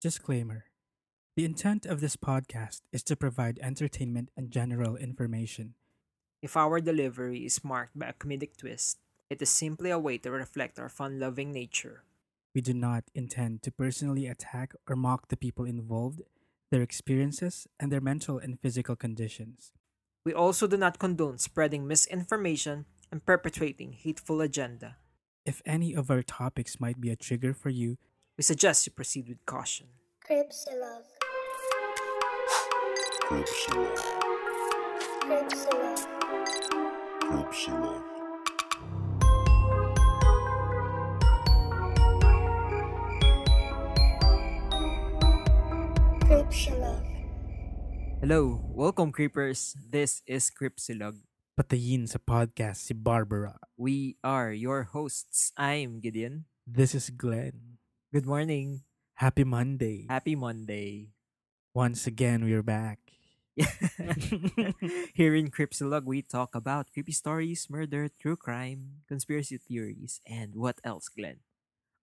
Disclaimer The intent of this podcast is to provide entertainment and general information. If our delivery is marked by a comedic twist, it is simply a way to reflect our fun loving nature. We do not intend to personally attack or mock the people involved, their experiences, and their mental and physical conditions. We also do not condone spreading misinformation and perpetrating hateful agenda. If any of our topics might be a trigger for you, We suggest you proceed with caution. Cripsilog. Cripsilog. Cripsilog. Cripsilog. Cripsilog. Hello, welcome creepers. This is Cripsilog. patayin sa podcast si Barbara. We are your hosts. I'm Gideon. This is Glenn. Good morning. Happy Monday. Happy Monday. Once again, we're back. Here in Cripsilog, we talk about creepy stories, murder, true crime, conspiracy theories, and what else, Glenn?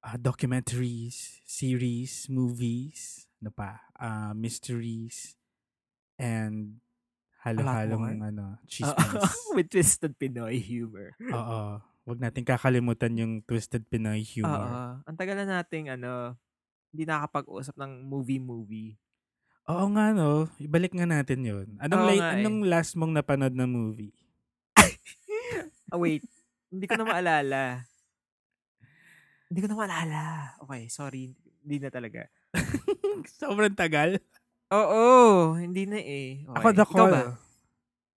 Uh, documentaries, series, movies, ano pa, uh, mysteries, and halo-halong ano, Uh, chismis. with twisted Pinoy humor. Oo. Huwag natin kakalimutan yung Twisted Pinoy Oo. humor. Ang tagal na nating ano, hindi nakakapag-usap ng movie-movie. Oo nga no, ibalik nga natin yun. Anong, Oo late, nga eh. anong last mong napanood na movie? Ah, wait. hindi ko na maalala. Hindi ko na maalala. Okay, sorry. Hindi na talaga. Sobrang tagal. Oo, hindi na eh. Okay. Ako, The Ikaw Call. ba?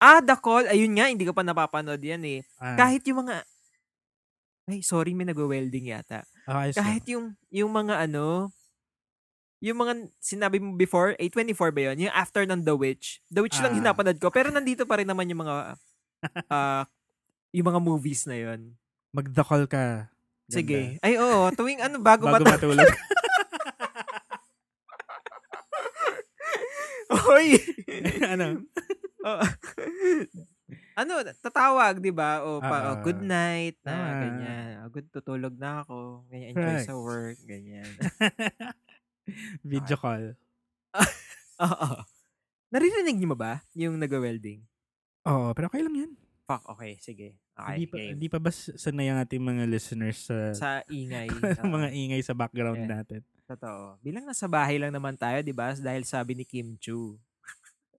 Ah, The Call. Ayun nga, hindi ko pa napapanood yan eh. Ah, Kahit yung mga... Ay, sorry, may nag-welding yata. so, Kahit yung, yung mga ano, yung mga sinabi mo before, A24 ba yun? Yung after ng The Witch. The Witch lang Ah. hinapanood ko. Pero nandito pa rin naman yung mga, ah, yung mga movies na yun. call ka. Ganda. Sige. Ay, oo. Tuwing ano, bago, Bago mata- matulog. Hoy! ano? Oo. Ano, tatawag, di ba? O, pa, Ah, o, good night, na, ah. ganyan. O, good, tutulog na ako. Ganyan, enjoy sa Correct. work, ganyan. Video call. Oo. Naririnig niyo ba yung nag-welding? Oo, pero okay lang yan. Fuck, okay, sige. Okay, Hindi pa, game. hindi pa ba sanay ang ating mga listeners sa, Sa ingay. mga Oo, ingay sa background Yeah. natin? Totoo. Bilang nasa bahay lang naman tayo, di ba? Dahil sabi ni Kim Chu.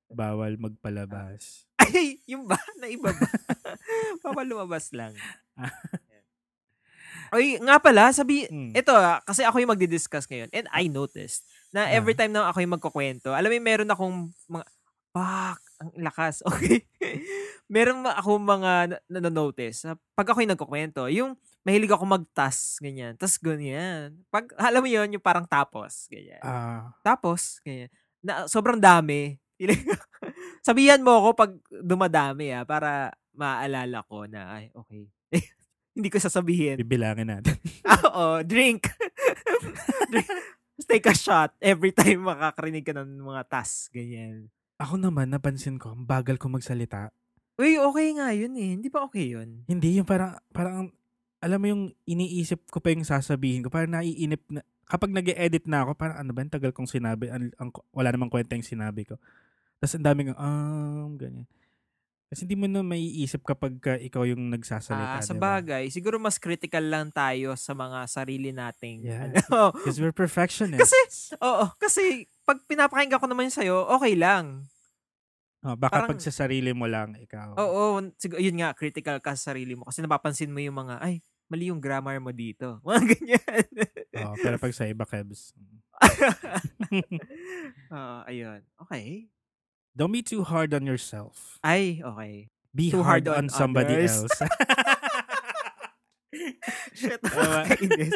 Bawal magpalabas. Ay, yung ba? Na iba ba? Lumabas lang. Oy, nga pala, sabi, Mm. ito ah, kasi ako yung magdi-discuss ngayon. And I noticed na Ah. every time na ako yung magkukwento, alam mo, meron akong mga, fuck, ang lakas. Okay. meron ako mga na- nanonotice. na Pag ako yung nagkukwento, yung mahilig ako mag-tas, ganyan. Tas ganyan. Pag, alam mo yun, yung parang tapos, ganyan. Ah, Tapos, ganyan. Na, sobrang dami. Sabihan mo ako pag dumadami ah, para maaalala ko na, ay, okay. Hindi ko sasabihin. bibilangin natin. Ah, Oo, drink. drink. Just take a shot every time makakarinig ka ng mga tas. Ganyan. Ako naman, napansin ko, ang bagal ko magsalita. Uy, okay nga yun eh. Hindi ba okay yun? Hindi, yung parang, parang, alam mo yung iniisip ko pa yung sasabihin ko, parang naiinip na, kapag nag edit na ako, parang ano ba, tagal kong sinabi, ang, ang, wala namang kwenta yung sinabi ko. Tapos ang daming, um, ganyan. Kasi hindi mo na maiisip kapag ka ikaw yung nagsasalita. Ah, sa diba? bagay, siguro mas critical lang tayo sa mga sarili nating. Yeah. Ano, Because we're perfectionists. Kasi, oo, kasi pag pinapakinggan ko naman sa'yo, okay lang. Oh, baka parang- pag sa sarili mo lang, ikaw. Oo, siguro, yun nga, critical ka sa sarili mo. Kasi napapansin mo yung mga, ay, mali yung grammar mo dito. Mga ganyan. Oh, pero pag sa iba, Kebs, Oo, ayun. Okay. Don't be too hard on yourself. Ay, okay. Be Too hard, hard on, on somebody others. else. Shit, nakakainis.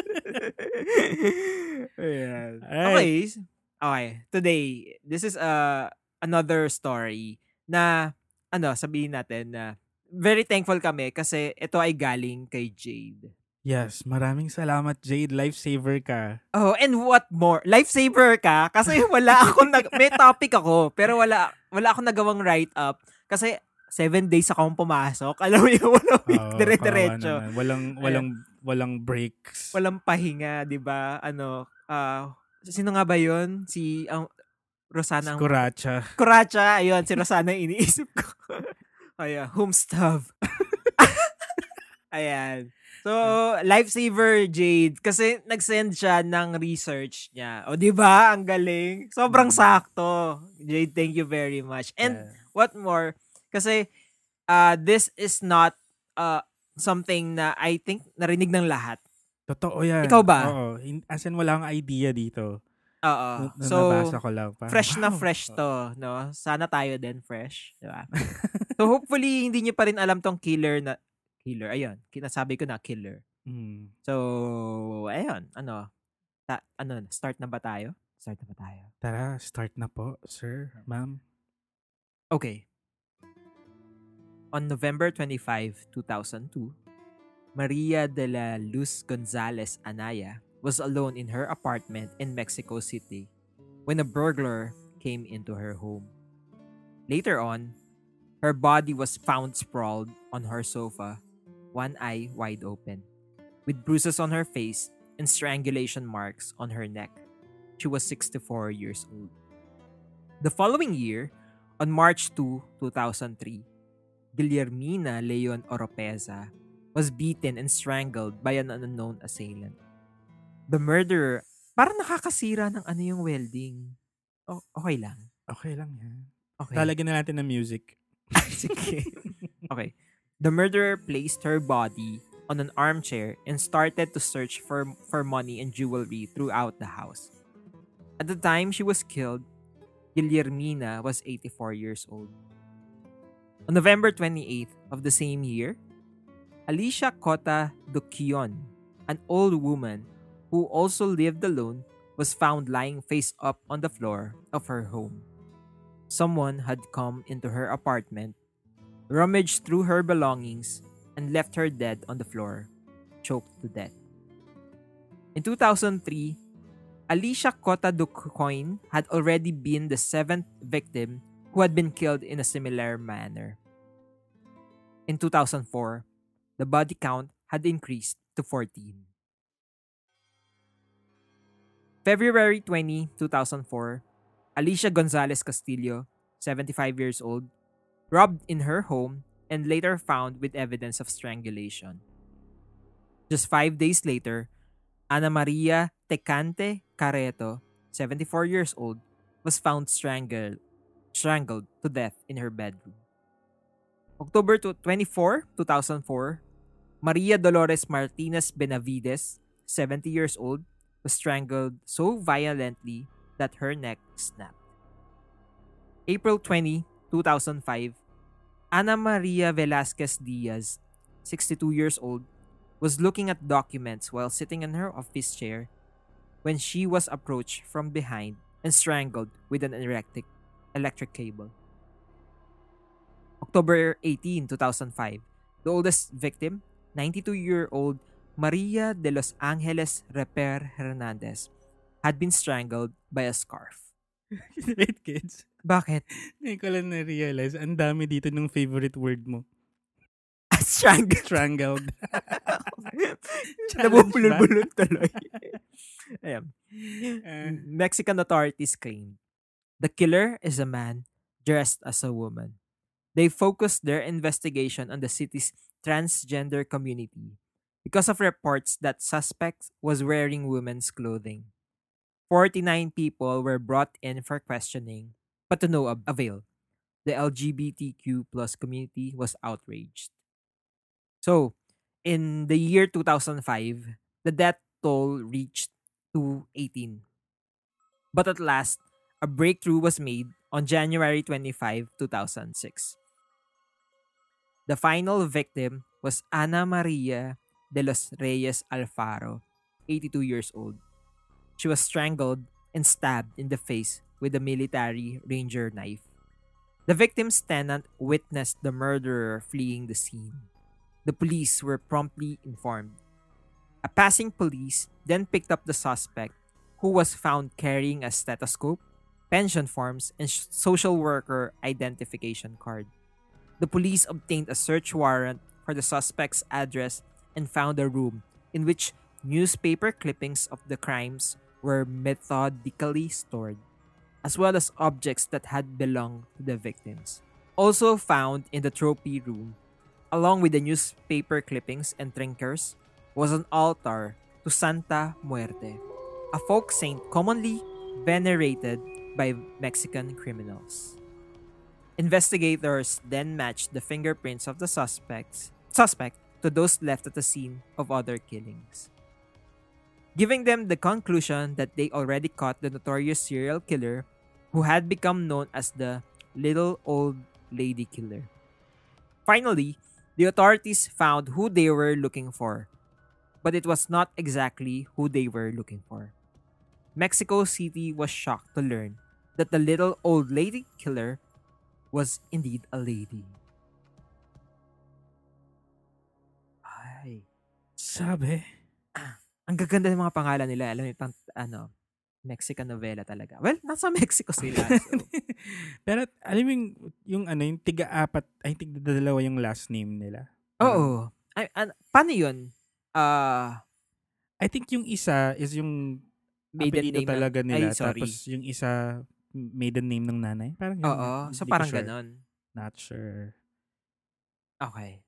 Ayan. Okay. Okay. Today, this is uh, another story na, ano, sabihin natin na very thankful kami kasi ito ay galing kay Jade. Yes, maraming salamat, Jade. Lifesaver ka. Oh, and what more? Lifesaver ka kasi wala akong nag may topic ako pero wala wala akong nagawang write up kasi seven days akong pumasok. Alam mo yun, walang week, dire-diretso. Walang, walang, walang breaks. Walang pahinga, 'di ba? Ano, ah sino nga ba yun? Si ang Rosana ang Kuracha. Kuracha, ayun, si Rosana iniisip ko. Ayan, Homestav. Ayan. So, lifesaver Jade kasi nag-send siya ng research niya. O di ba? Ang galing. Sobrang Mm. sakto. Jade, thank you very much. And Yeah. what more? Kasi uh, this is not uh, something na I think narinig ng lahat. Totoo yan. Ikaw ba? Oo. As in, wala akong idea dito. Oo. Na- na- so, nabasa ko lang. Parang, fresh na wow. fresh to, no? Sana tayo din fresh, di ba? so hopefully hindi niyo pa rin alam tong killer na killer. Ayun, kinasabi ko na killer. Mm. So, ayun, ano? Ta- ano, start na ba tayo? Start na ba tayo? Tara, start na po, sir, ma'am. Okay. On November 25, 2002, Maria de la Luz Gonzalez Anaya was alone in her apartment in Mexico City when a burglar came into her home. Later on, her body was found sprawled on her sofa, one eye wide open, with bruises on her face and strangulation marks on her neck. She was 64 years old. The following year, on March 2, 2003, Guillermina Leon Oropeza was beaten and strangled by an unknown assailant. The murderer, parang nakakasira ng ano yung welding. O- okay lang. Okay lang yan. Okay. Lalagyan na natin ng music. Sige. okay. The murderer placed her body on an armchair and started to search for, for money and jewelry throughout the house. At the time she was killed, Guillermina was 84 years old. On November 28th of the same year, Alicia Cota Duquion, an old woman who also lived alone, was found lying face up on the floor of her home. Someone had come into her apartment, rummaged through her belongings, and left her dead on the floor, choked to death. In 2003, Alicia Cota Ducoin had already been the seventh victim who had been killed in a similar manner. In 2004, the body count had increased to 14. February 20, 2004, Alicia Gonzalez Castillo, 75 years old, robbed in her home and later found with evidence of strangulation. Just five days later, Ana Maria Tecante Careto, 74 years old, was found strangled, strangled to death in her bedroom. October 24, 2004, Maria Dolores Martinez Benavides, 70 years old, was strangled so violently that her neck snapped. April 20, 2005, Ana Maria Velasquez Diaz, 62 years old, was looking at documents while sitting in her office chair when she was approached from behind and strangled with an electric, electric cable. October 18, 2005, the oldest victim, 92-year-old Maria de los Angeles Reper Hernandez, had been strangled by a scarf. Wait, kids. Bakit? Ngayon ko lang na-realize, ang dami dito ng favorite word mo. strangled. Strangled. Nabubulol-bulol tuloy. Ayan. Eh, Mexican authorities claimed the killer is a man dressed as a woman. They focused their investigation on the city's transgender community because of reports that suspect was wearing women's clothing. 49 people were brought in for questioning, but to no avail. The LGBTQ plus community was outraged. So, in the year 2005, the death toll reached to 18. But at last, a breakthrough was made on January 25, 2006. The final victim was Ana Maria de los Reyes Alfaro, 82 years old. She was strangled and stabbed in the face with a military ranger knife. The victim's tenant witnessed the murderer fleeing the scene. The police were promptly informed. A passing police then picked up the suspect, who was found carrying a stethoscope, pension forms, and social worker identification card. The police obtained a search warrant for the suspect's address and found a room in which newspaper clippings of the crimes were methodically stored, as well as objects that had belonged to the victims. Also found in the trophy room, along with the newspaper clippings and trinkers, was an altar to Santa Muerte, a folk saint commonly venerated by Mexican criminals. Investigators then matched the fingerprints of the suspects suspect to those left at the scene of other killings. Giving them the conclusion that they already caught the notorious serial killer who had become known as the little old lady killer. Finally, the authorities found who they were looking for, but it was not exactly who they were looking for. Mexico City was shocked to learn that the little old lady killer was indeed a lady. Ay. Sabi. Ah, ang gaganda ng mga pangalan nila. Alam mo, pang, ano, Mexican novela talaga. Well, nasa Mexico sila. So. Pero alam mo yung, yung ano, yung tiga-apat, ay tiga-dalawa yung last name nila. Oo. Ay, an- paano yun? Ah, I think yung isa is yung maiden name. ng- talaga nila. Ay, sorry. Tapos yung isa, maiden name ng nanay. Parang ganun. Oo. So, parang sure. ganon. Not sure. Okay.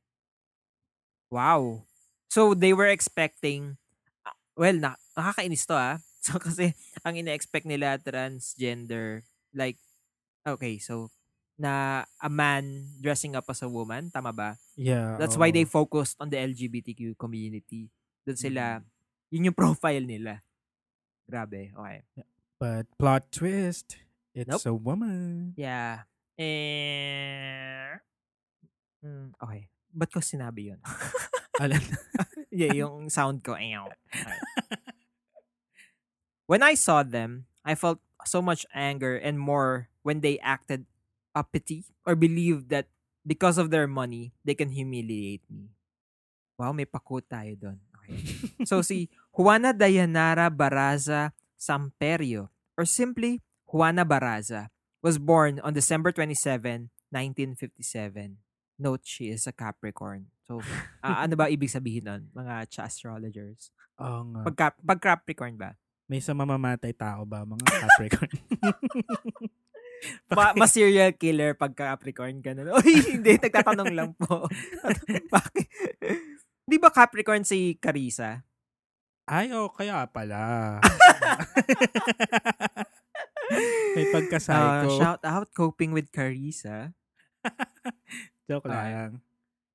Wow. So, they were expecting, ah, well, na, nakakainis to ah. So, kasi, ang ina-expect nila, transgender, like, okay, so, na a man dressing up as a woman, tama ba? Yeah. That's why they focused on the LGBTQ community. Doon sila, Mm. yun yung profile nila. Grabe, okay. But plot twist, it's Nope. a woman. Yeah. Eh, mm, okay. Ba't ko sinabi yun? Alam yeah, yung sound ko. Ew. Okay. When I saw them, I felt so much anger and more when they acted uppity or believed that because of their money, they can humiliate me. Wow, may pakot tayo doon. Okay. So si Juana Dayanara Baraza Samperio, or simply Juana Baraza, was born on December 27, 1957. Note, she is a Capricorn. So, ah, ano ba ibig sabihin nun, mga astrologers? Oo nga. Pag, pag Capricorn ba? May sa mamamatay tao ba mga Capricorn? Ma, ma serial killer pag Capricorn ganun. Uy, hindi, nagtatanong lang po. Bakit? Di ba Capricorn si Carissa? Ay, oh, kaya pala. May pagka-psycho. shout out coping with Carissa. Joke lang.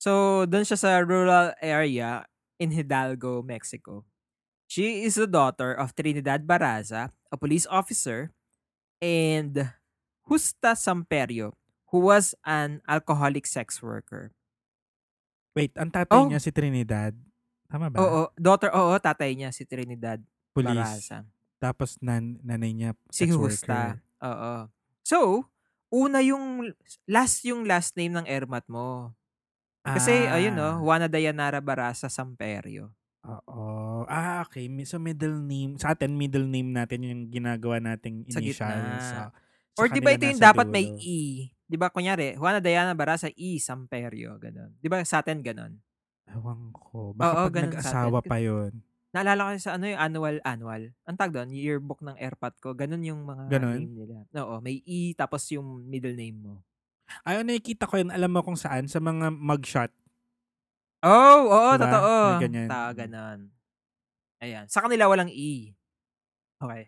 So, doon siya sa rural area in Hidalgo, Mexico. She is the daughter of Trinidad Baraza, a police officer, and Justa Samperio, who was an alcoholic sex worker. Wait, ang tatay Oh. niya si Trinidad. Tama ba? Oo, daughter, oo, tatay niya si Trinidad Police. Baraza. Tapos nan nanay niya Si sex Justa. worker. Oo. So, una yung, last yung last name ng ermat mo. Kasi, ayun no, Ah, Juana Dayanara Baraza Samperio. Oo. Ah, okay. So middle name. Sa atin, middle name natin yung ginagawa nating Sa initials. gitna. Sa, sa Or di ba kanila ito yung nasa dapat may dulo. E? Di ba, kunyari, Juana Diana Barasa E. Samperio, ganun. Di ba sa atin ganun? Ewan ko. Baka Oo, pag ganun sa nag-asawa atin. pa yun. Naalala ko sa ano yung annual, annual. Ang tag doon, yearbook ng airpot ko. Ganun yung mga Ganun? name nila. Oo, may E tapos yung middle name mo. Ay, nakikita ko yun. Alam mo kung saan? Sa mga mugshot. Oh, oo, Diba? totoo. May ganyan. Ta, ganun. Ayan. Sa kanila walang E. Okay.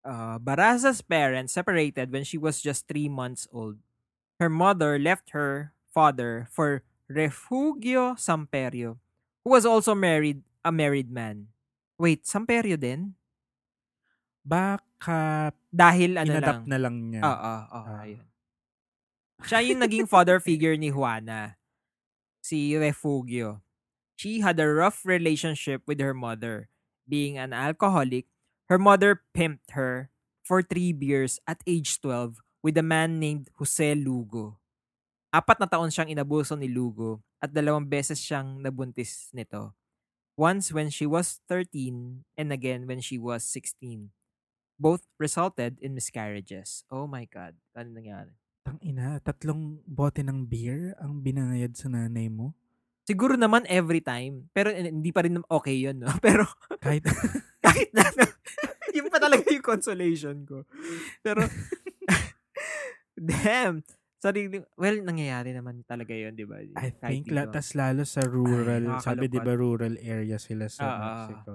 Uh, Baraza's parents separated when she was just three months old. Her mother left her father for Refugio Samperio, who was also married, a married man. Wait, Samperio din? Baka Dahil ano lang. na lang niya. Oo, oo, Ah. ayun. Siya yung naging father figure ni Juana. Si Refugio. She had a rough relationship with her mother. Being an alcoholic, her mother pimped her for three beers at age 12 with a man named Jose Lugo. Apat na taon siyang inabuso ni Lugo at dalawang beses siyang nabuntis nito. Once when she was 13 and again when she was 16 both resulted in miscarriages. Oh my God. Ano nangyari? Tang ina, tatlong bote ng beer ang binayad sa nanay mo. siguro naman every time. Pero eh, hindi pa rin okay yun, no? Pero Kahit, kahit na, yun pa talaga yung consolation ko. Pero, damn. Sarili, well, nangyayari naman talaga yun, di ba? I Kahit think, la, dito. tas lalo sa rural, sabi di ba nakakalungkot. rural area sila sa Ah, ah. Mexico.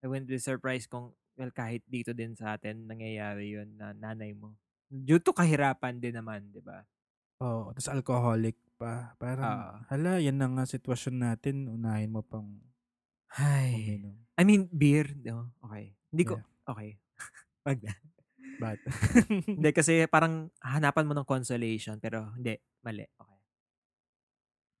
I wouldn't be surprised kung, well, kahit dito din sa atin, nangyayari yun na nanay mo. Due to kahirapan din naman, di ba? Oo, tas alcoholic pa. Parang, Ah. hala, yan na nga sitwasyon natin, unahin mo pang Ay. uminom. I mean, beer, no? Okay. Hindi ko, Yeah. okay. Wag na. But, Hindi, kasi parang hanapan mo ng consolation, pero hindi, mali. Okay.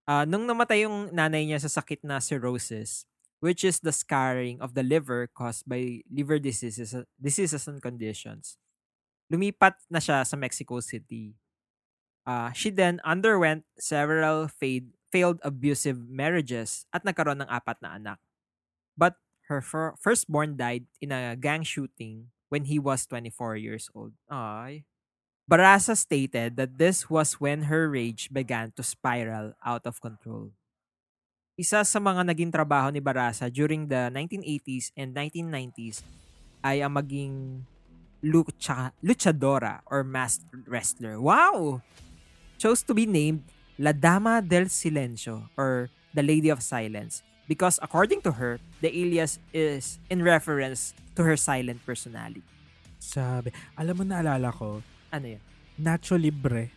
Ah, nung namatay yung nanay niya sa sakit na cirrhosis, which is the scarring of the liver caused by liver diseases, diseases and conditions, lumipat na siya sa Mexico City. Ah, she then underwent several failed, failed abusive marriages at nagkaroon ng apat na anak. But her fir- firstborn died in a gang shooting when he was 24 years old. Ay. Barasa stated that this was when her rage began to spiral out of control. Isa sa mga naging trabaho ni Barasa during the 1980s and 1990s ay ang maging lucha, luchadora or masked wrestler. Wow! Chose to be named La Dama del Silencio or the Lady of Silence because according to her, the alias is in reference to her silent personality. sabi, alam mo naalala ko, Ano yun? Nacho Libre.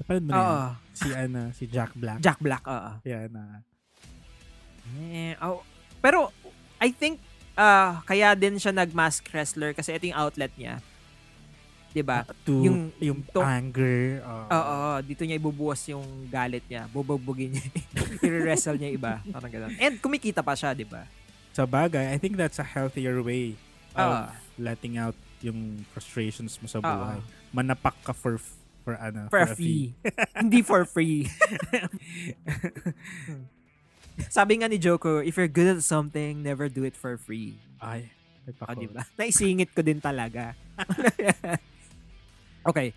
Napanood mo na? Oo. Si, ano, si Jack Black. Jack Black, oo. Yan, ah. Eh, oh, pero, I think, ah kaya din siya nag-mask wrestler kasi ito yung outlet niya. 'Di ba? to, yung- yung, to- anger. oo. Oo, dito niya ibubuwas yung galit niya. Bubugbugin niya. I-wrestle niya iba. Parang ganun. And kumikita pa siya, 'di ba? Sa bagay, I think that's a healthier way of Oo. letting out yung frustrations mo sa buhay. Manapak ka for for ano, For a fee. Hindi for free. Sabi nga ni Joko, if you're good at something, never do it for free. Ay, may O, pako. diba? Naisingit ko din talaga. okay.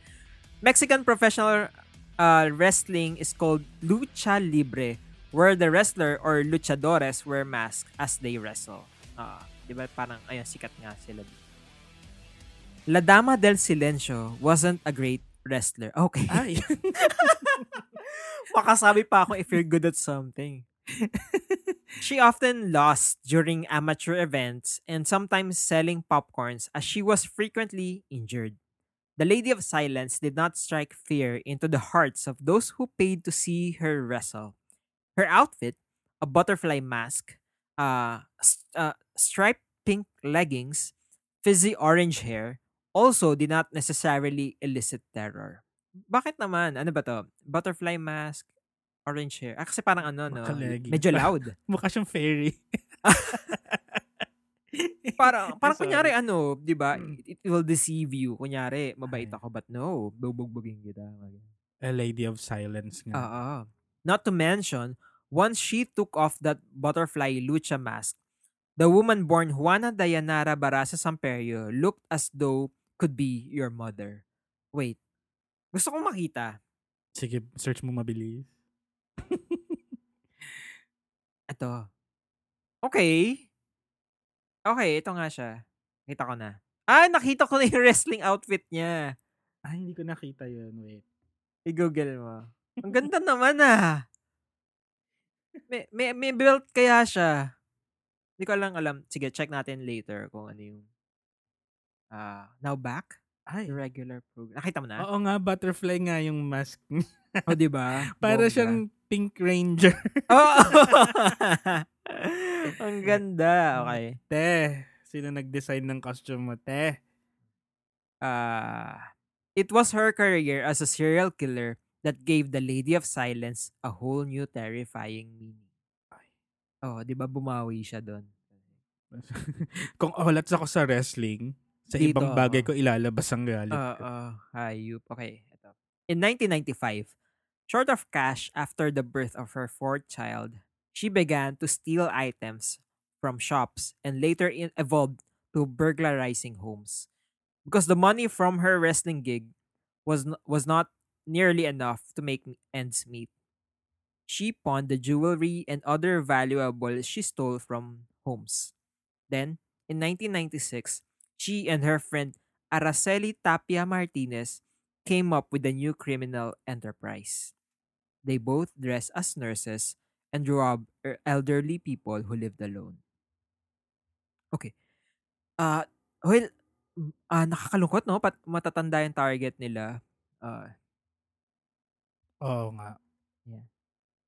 Mexican professional uh, wrestling is called lucha libre, where the wrestler or luchadores wear masks as they wrestle. Ah, di ba? Parang, ayun, sikat nga sila. La Dama del Silencio wasn't a great wrestler. Okay. Ay, Makasabi pa ako if you're good at something. she often lost during amateur events and sometimes selling popcorns as she was frequently injured. The Lady of Silence did not strike fear into the hearts of those who paid to see her wrestle. Her outfit, a butterfly mask, uh, s- uh, striped pink leggings, fizzy orange hair, also did not necessarily elicit terror. Bakit naman? Ano ba to? Butterfly mask, orange hair. Ah, kasi parang ano, no? Maka-leggings. Medyo loud. mukha siyang fairy. parang, parang Sorry. kunyari ano, di ba? Mm. It, it will deceive you. Kunyari, mabait Ay. ako, but no, bubugbugin kita. A lady of silence nga. Oo. Not to mention, once she took off that butterfly lucha mask, the woman born Juana Dayanara Barasa Samperio looked as though could be your mother. Wait. Gusto kong makita. Sige, search mo mabilis. Ito. Okay. Okay, ito nga siya. Kita ko na. Ah, nakita ko na yung wrestling outfit niya. Ay, hindi ko nakita yun. Wait. I-google mo. Ang ganda naman ah. May, may, may belt kaya siya. Hindi ko lang alam. Sige, check natin later kung ano yung ah now back Ay, regular program. Nakita mo na? oo nga, butterfly nga yung mask. niya. Oh, di ba? Para Bongga. siyang Pink Ranger. Oh! Ang ganda. Okay. Te, sino nag-design ng costume mo, te? Ah, it was her career as a serial killer that gave the Lady of Silence a whole new terrifying meaning. Oh, 'di ba bumawi siya doon? Kung olats ako sa wrestling, sa Dito, ibang bagay oo. ko ilalabas ang galit Oo, ko. hayop. Okay, ito. In 1995, short of cash after the birth of her fourth child, she began to steal items from shops and later evolved to burglarizing homes. Because the money from her wrestling gig was was not nearly enough to make ends meet. she pawned the jewelry and other valuables she stole from homes. Then, in 1996, she and her friend Araceli Tapia Martinez came up with a new criminal enterprise. They both dressed as nurses and robbed er- elderly people who lived alone. Okay. Ah, well, ah nakakalungkot no, pat matatanda yung target nila. Ah, Oo nga.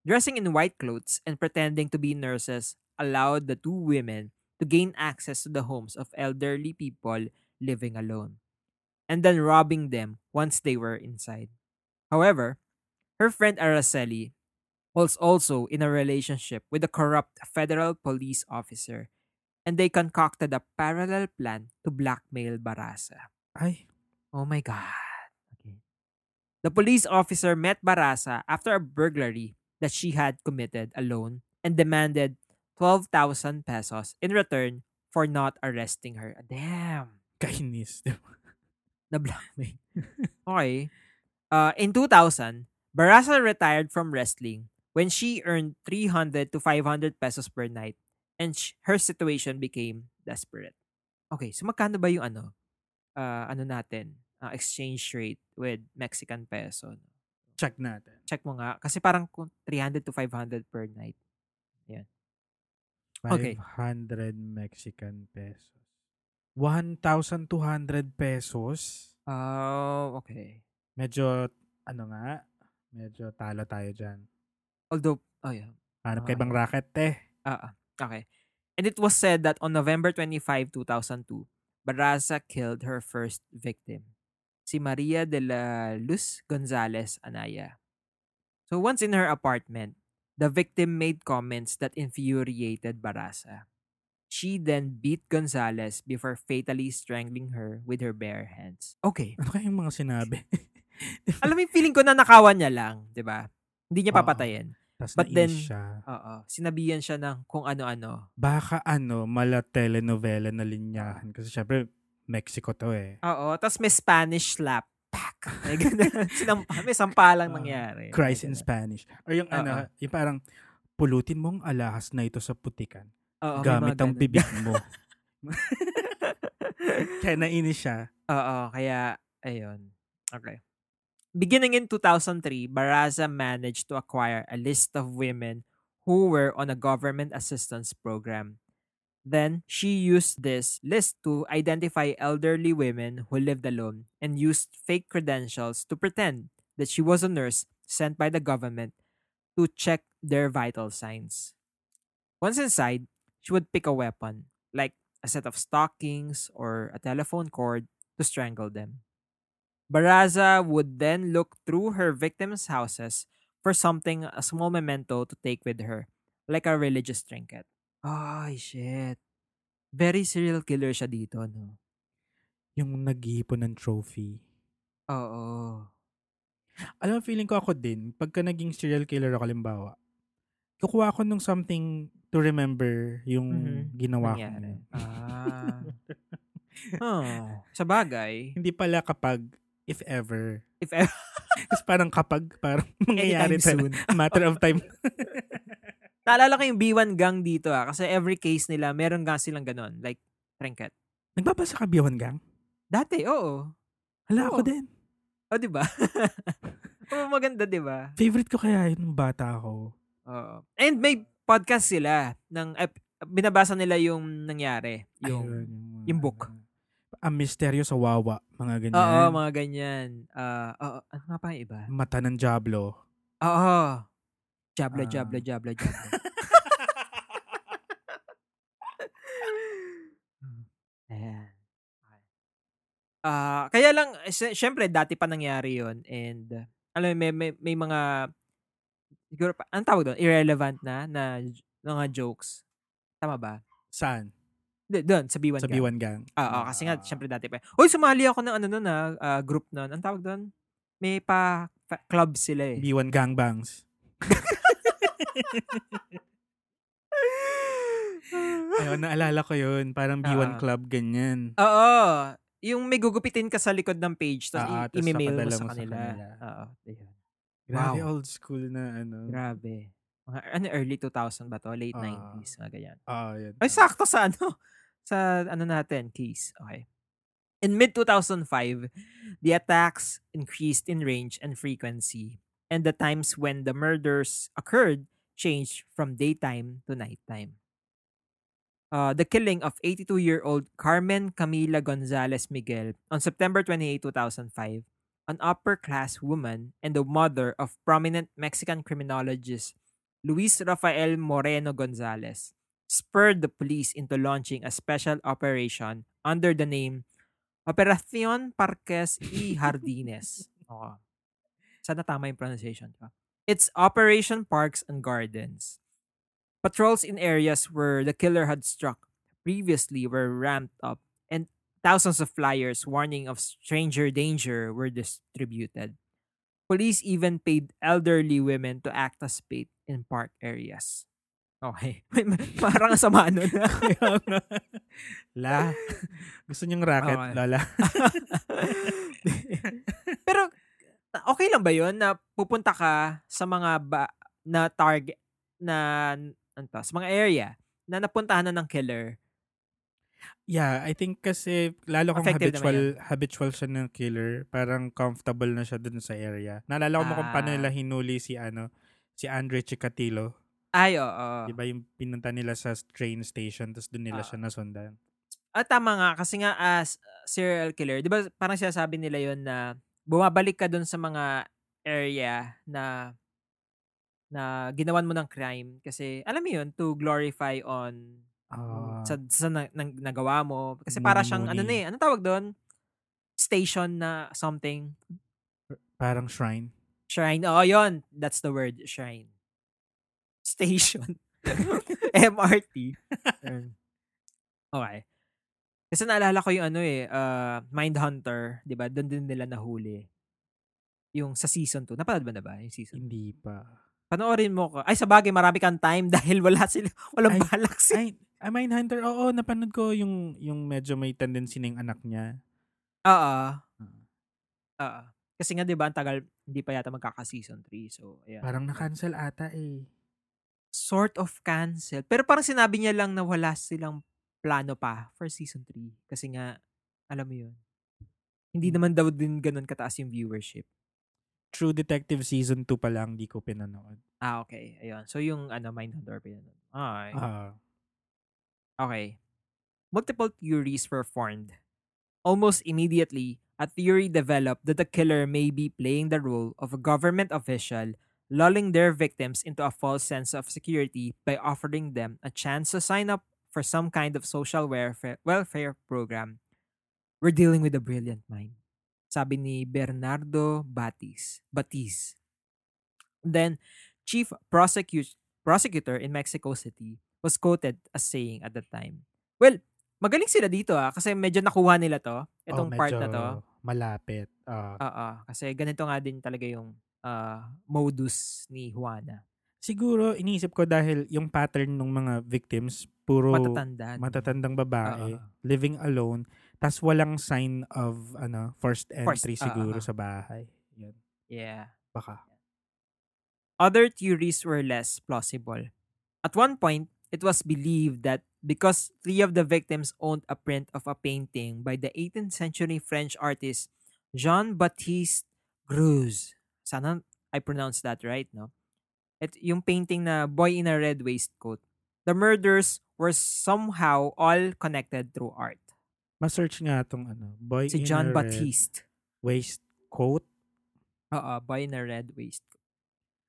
dressing in white clothes and pretending to be nurses allowed the two women to gain access to the homes of elderly people living alone, and then robbing them once they were inside. However, her friend Araceli was also in a relationship with a corrupt federal police officer, and they concocted a parallel plan to blackmail Barasa. Ay, Oh my God. Okay. The police officer met Barasa after a burglary that she had committed alone and demanded 12,000 pesos in return for not arresting her. Damn. kainis. Na blackmail. okay. Uh, in 2000, Barasa retired from wrestling when she earned 300 to 500 pesos per night and sh- her situation became desperate. Okay, so magkano ba yung ano? Uh, ano natin? Uh, exchange rate with Mexican peso. Check natin. Check mo nga. Kasi parang kung 300 to 500 per night. Okay. 500 Mexican pesos. 1,200 pesos. Oh, okay. Medyo, ano nga, medyo talo tayo dyan. Although, oh yeah. Hanap ka Ah. ibang racket, eh. Ah, ah, okay. And it was said that on November 25, 2002, Barraza killed her first victim, si Maria de la Luz Gonzalez Anaya. So once in her apartment, the victim made comments that infuriated Barraza. She then beat Gonzalez before fatally strangling her with her bare hands. Okay. Ano kayang mga sinabi? Alam mo yung feeling ko na nakawan niya lang, 'di ba? Hindi niya papatayin. Tapos But then- siya. Oo. Sinabihan siya ng kung ano-ano. Baka ano, mala telenovela na linyahan. Kasi syempre, Mexico to eh. Oo, tapos may Spanish slap. Pak! May ganun. Sinampa, may sampalang Ah, nangyari. Cries May in. Spanish. Or yung ano, yung parang, pulutin mong alahas na ito sa putikan. Oo, gamit ang bibig mo. Kaya nainis siya. Oo, kaya, ayun. Okay. Beginning in 2003, Baraza managed to acquire a list of women who were on a government assistance program. Then, she used this list to identify elderly women who lived alone and used fake credentials to pretend that she was a nurse sent by the government to check their vital signs. Once inside, she would pick a weapon, like a set of stockings or a telephone cord, to strangle them. Baraza would then look through her victims' houses for something, a small memento to take with her, like a religious trinket. Ay, shit. Very serial killer siya dito, no? Yung naghihipon ng trophy. Oo. Alam feeling ko ako din, pagka naging serial killer ako, limbawa, kukuha ako ng something to remember yung Mhm. ginawa ko. Ah. huh. Sa bagay, Hindi pala kapag, if ever. if ever, Kasi parang kapag, parang mangyayari anytime soon. Matter of time. Naalala ko yung B1 gang dito ah. Kasi every case nila, meron gang silang ganon. Like, trinket. Nagbabasa ka Biwan Gang? Dati, oo. Hala, ako din. O, di ba? Oo, maganda, di ba? Favorite ko kaya yun nung bata ako. Oo. And may podcast sila ng ep- binabasa nila yung nangyari, yung Ayun, yung book. Ang misteryo sa wawa, mga ganyan. Oo, mga ganyan. Ah, oo, ano nga pa yung iba? Mata ng Diablo. Oo. Jabla, Ah. jabla, jabla, jabla. Ayan. Ah, kaya lang sy- syempre dati pa nangyari 'yon and uh, alam mo, may, may may mga siguro pa, ang tawag doon, irrelevant na na mga jokes. Tama ba? Saan? Doon, sa B1 Sa Gang. B1 Gang. Oo, kasi nga, Ah. syempre dati pa. Uy, sumali ako ng ano nun ah, ah, group nun. Ang tawag doon? May pa fa- club sila eh. B1 Gangbangs. Ayun, naalala ko yun. Parang B1 Ah. Club, ganyan. Oo. Yung may gugupitin ka sa likod ng page tapos Ah, ah, i- i-mail mo sa sa kanila. kanila. Oo. Ayun. Grabe Wow. old school na ano. Grabe. Mga ano, early 2000 ba to? Late Ah. 90s, mga ganyan. Ah, yan. Ay, sakto sa ano, sa ano natin, keys. Okay. In mid-2005, the attacks increased in range and frequency, and the times when the murders occurred changed from daytime to nighttime. Uh, the killing of 82-year-old Carmen Camila Gonzalez Miguel on September 28, 2005, an upper-class woman and the mother of prominent Mexican criminologist Luis Rafael Moreno Gonzalez, spurred the police into launching a special operation under the name Operacion Parques y Jardines. Oo. Sana tama yung pronunciation. It's Operation Parks and Gardens. Patrols in areas where the killer had struck previously were ramped up and thousands of flyers warning of stranger danger were distributed. Police even paid elderly women to act as bait in park areas. Okay. Parang ang sama nun. La. Gusto niyong racket, Okay. Lola? Pero okay lang ba 'yon na pupunta ka sa mga ba, na target na ano to, sa mga area na napuntahan na ng killer. Yeah, I think kasi lalo kung Effective habitual habitual siya ng killer, parang comfortable na siya dun sa area. Naalala ko mo kung paano Ah. nila hinuli si ano, si Andre Chikatilo. Ay, oo. 'Di ba yung pinunta nila sa train station tapos doon nila Ah. siya nasundan. Ah, tama nga kasi nga as uh, serial killer, 'di ba parang sinasabi nila 'yon na bumabalik ka doon sa mga area na na ginawan mo ng crime kasi alam mo 'yun to glorify on Ah, sa, sa na, nang- nagawa mo kasi para siyang ano na eh, ano tawag doon? Station na something parang shrine. Shrine. Oo, yun. That's the word. Shrine. Station. MRT. Okay. Kasi naalala ko yung ano eh, uh, Mindhunter, di ba? Doon din nila nahuli. Yung sa season 2. Napanood ba na ba yung season 2? Hindi pa. Panoorin mo ko. Ay, sa bagay, marami kang time dahil wala sila, walang Ay, balak sila. Ay, I Mindhunter, oo, napanood ko yung yung medyo may tendency ng anak niya. Oo. Oo. Kasi nga, di ba, ang tagal, hindi pa yata magkaka-season 3. So, ayan. Parang na-cancel ata eh. Sort of cancel. Pero parang sinabi niya lang na wala silang plano pa for season 3. Kasi nga, alam mo yun. Hindi naman daw din ganun kataas yung viewership. True Detective Season 2 pa lang, di ko pinanood. Ah, okay. Ayun. So, yung ano, Mindhunter pa yun. Okay. Ah, Okay. Multiple theories were formed. Almost immediately, a theory developed that the killer may be playing the role of a government official, lulling their victims into a false sense of security by offering them a chance to sign up for some kind of social welfare, welfare program. We're dealing with a brilliant mind. Sabi ni Bernardo Batis. Batis. Then, chief prosecu- prosecutor in Mexico City was quoted as saying at the time, Well, magaling sila dito ah, kasi medyo nakuha nila to, itong oh, part na to. Malapit. Ah. Oo, kasi ganito nga din talaga yung ah, modus ni Juana. siguro, iniisip ko dahil yung pattern ng mga victims, puro Matatanda. matatandang babae, Oo. living alone, tas walang sign of ano first First, entry ah, siguro ah. sa bahay. Yan, Yeah. baka. Other theories were less plausible. At one point, it was believed that because three of the victims owned a print of a painting by the 18th century French artist Jean Baptiste Greuze. Sana I pronounced that right, no? At yung painting na boy in a red waistcoat. The murders were somehow all connected through art. Ma-search nga tong ano, boy Si in John a red Baptiste. waistcoat. Oo, boy in a red waistcoat.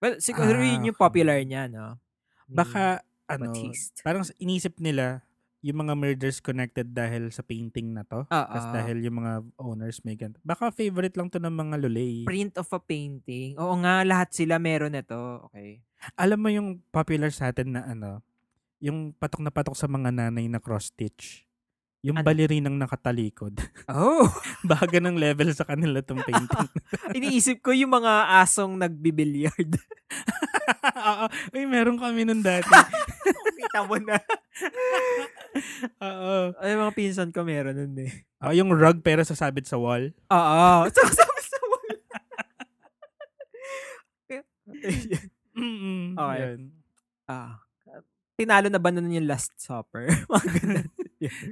Well, siguro Ah, yun yung popular niya, no? Ni Baka ano, Baptiste. parang inisip nila yung mga murders connected dahil sa painting na to. Oo. Kasi dahil yung mga owners may ganito. Baka favorite lang to ng mga lulay. print of a painting. Oo nga, lahat sila meron nito. Okay. Alam mo yung popular sa atin na ano, yung patok na patok sa mga nanay na cross-stitch. Yung Ano? balerinang nakatalikod. Oh! Baga ng level sa kanila tong painting. Iniisip ko yung mga asong nagbibilyard. Oo. Uy, meron kami nun dati. Kita mo na. Oo. Ay, mga pinsan ko meron nun eh. Ah, yung rug pero sasabit sa wall. Oo. Sabi sa wall. Mm-mm. Okay. Yan. ah, tinalo na ba nun yung Last Supper? Mga ganun.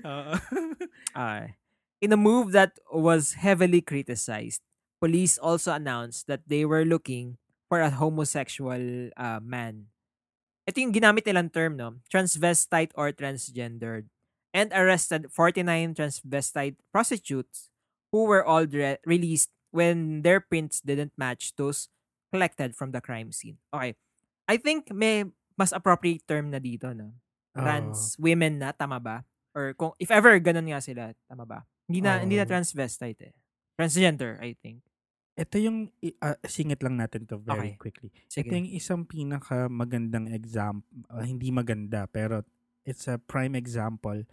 Oo. Okay. In a move that was heavily criticized, police also announced that they were looking for a homosexual uh, man. Ito yung ginamit nilang term, no? Transvestite or transgendered. And arrested 49 transvestite prostitutes who were all re- released when their prints didn't match those collected from the crime scene. Okay. I think may mas appropriate term na dito, no? Trans women na, tama ba? Or kung, if ever, ganun nga sila, tama ba? Hindi na, hindi na transvestite eh. Transgender, I think. Ito yung, i- ah, singit lang natin to very Okay. quickly. Sige. Ito yung isang pinaka magandang example, hindi maganda, pero it's a prime example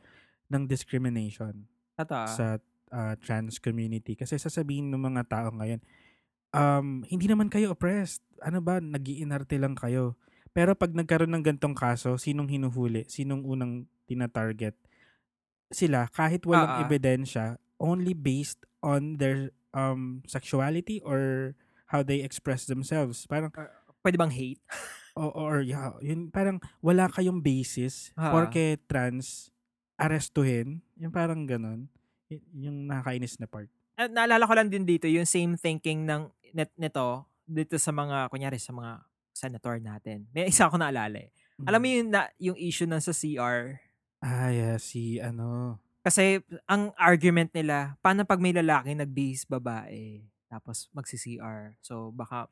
ng discrimination Totoo. sa ah, trans community. Kasi sasabihin ng mga tao ngayon, um, hindi naman kayo oppressed. Ano ba, nagiinarte lang kayo. Pero pag nagkaroon ng gantong kaso, sinong hinuhuli? Sinong unang tina-target? Sila, kahit walang Ah, ah. ebidensya, only based on their um, sexuality or how they express themselves. Parang, Pwede bang hate? o- or, yeah, yun, parang wala kayong basis Ah. porque trans, arestuhin. Yung parang ganon. Y- yung nakakainis na part. At naalala ko lang din dito, yung same thinking ng net nito, dito sa mga, kunyari sa mga senator natin. May isa ako naalala eh. Alam mo Mm. yung, na, yung issue ng sa CR, Ah, yeah, si ano. Kasi ang argument nila, paano pag may lalaki nagbihis babae, tapos magsi-CR. So baka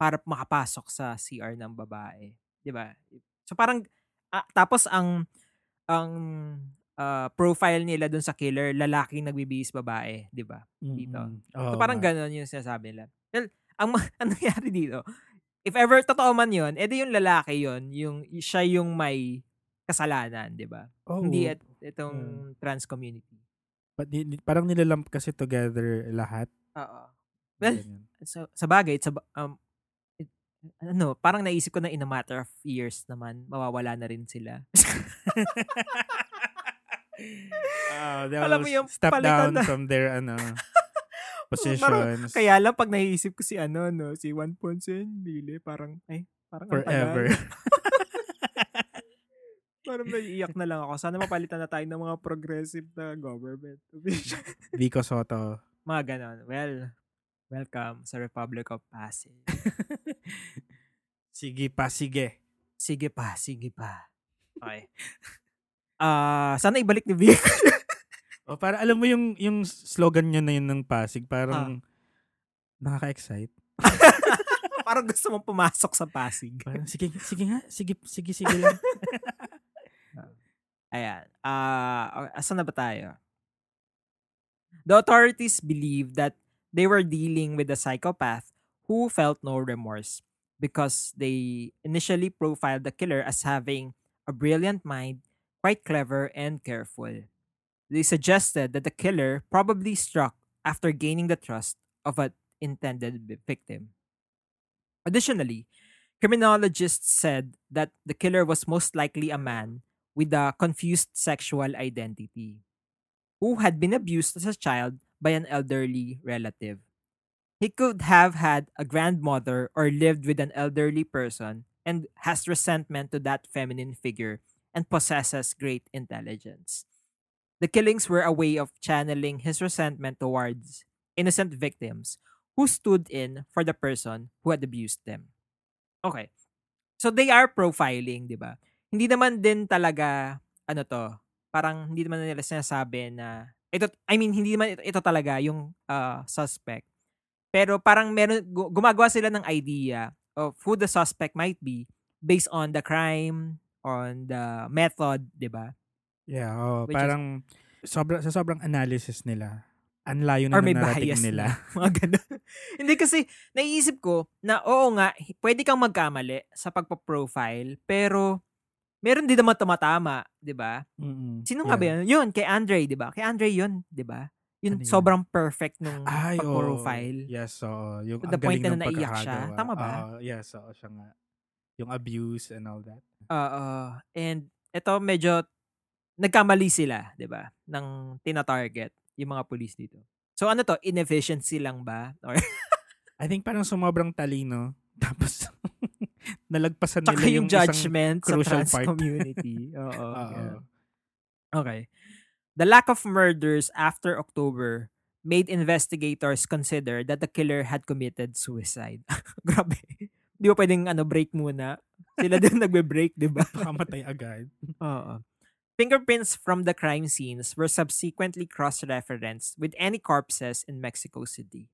para makapasok sa CR ng babae, 'di ba? So parang ah, tapos ang ang ah, profile nila dun sa killer, lalaking nagbibihis babae, 'di ba? Dito. Mm-mm. So Oo parang nga. gano'n yung sinasabi nila. Well, ang, ang nangyari dito, if ever totoo man yun, edi yung lalaki yun, yung, siya yung may kasalanan, di ba? Oo. Hindi at itong trans community. But parang nilalamp kasi together lahat. Oo. Well, Ganyan. sa, sa bagay, it's a, um, it- ano, parang naisip ko na in a matter of years naman, mawawala na rin sila. Ah, they Alam mo yung step down na- from their ano Parang- positions Kaya lang, pag naisip ko si ano, no, si Juan Ponce Enrile, parang, ay, parang ang forever. Parang naiiyak na lang ako. Sana mapalitan na tayo ng mga progressive na government. Vico Soto. mga ganon. Well, welcome sa Republic of Pasig. Sige pa, sige. Sige pa, sige pa. Okay. Ah, sana ibalik ni Vic. O para alam mo yung yung slogan niya na yun ng Pasig, Ah. parang nakaka-excite. parang gusto mong pumasok sa Pasig. Parang sige, sige nga, sige, sige, sige lang. Ayan. Ah, asan na ba tayo? The authorities believe that they were dealing with a psychopath who felt no remorse because they initially profiled the killer as having a brilliant mind, quite clever and careful. They suggested that the killer probably struck after gaining the trust of an intended victim. Additionally, criminologists said that the killer was most likely a man with a confused sexual identity who had been abused as a child by an elderly relative. He could have had a grandmother or lived with an elderly person and has resentment to that feminine figure and possesses great intelligence. The killings were a way of channeling his resentment towards innocent victims who stood in for the person who had abused them. Okay. So they are profiling, 'di ba? Hindi naman din talaga ano to, parang hindi naman nila sinasabi na ito I mean hindi naman ito, ito talaga yung uh, suspect. Pero parang meron gu- gumagawa sila ng idea of who the suspect might be based on the crime, on the method, 'di ba? Yeah, oh, Which is- parang sobra, sa sobrang analysis nila, ang layo na may bias nila. Mga ganun. Hindi kasi, naiisip ko na oo nga, pwede kang magkamali sa pagpa-profile, pero meron din naman tumatama, di ba? Mm-mm. Sino nga ba Yeah. yun? Yun, kay Andre, di ba? Kay Andre yun, di ba? Yun, Ano yun? sobrang perfect nung Ay, oo. pag-profile. Yes, oo. Yung To the point na naiyak siya. Tama ba? Oo, yes, oo, siya nga. Yung abuse and all that. Oo. and ito medyo nagkamali sila, 'di ba? Ng tina-target yung mga police dito. So ano to, inefficiency lang ba? Or I think parang sumobrang talino. Tapos, nalagpasan nila yung, yung, judgment sa trans part. community. Oo. Oo. yeah. Okay. The lack of murders after October made investigators consider that the killer had committed suicide. Grabe. Di ba pwedeng ano, break muna? Sila din nagbe-break, di ba? Pakamatay agad. Oo. Fingerprints from the crime scenes were subsequently cross-referenced with any corpses in Mexico City.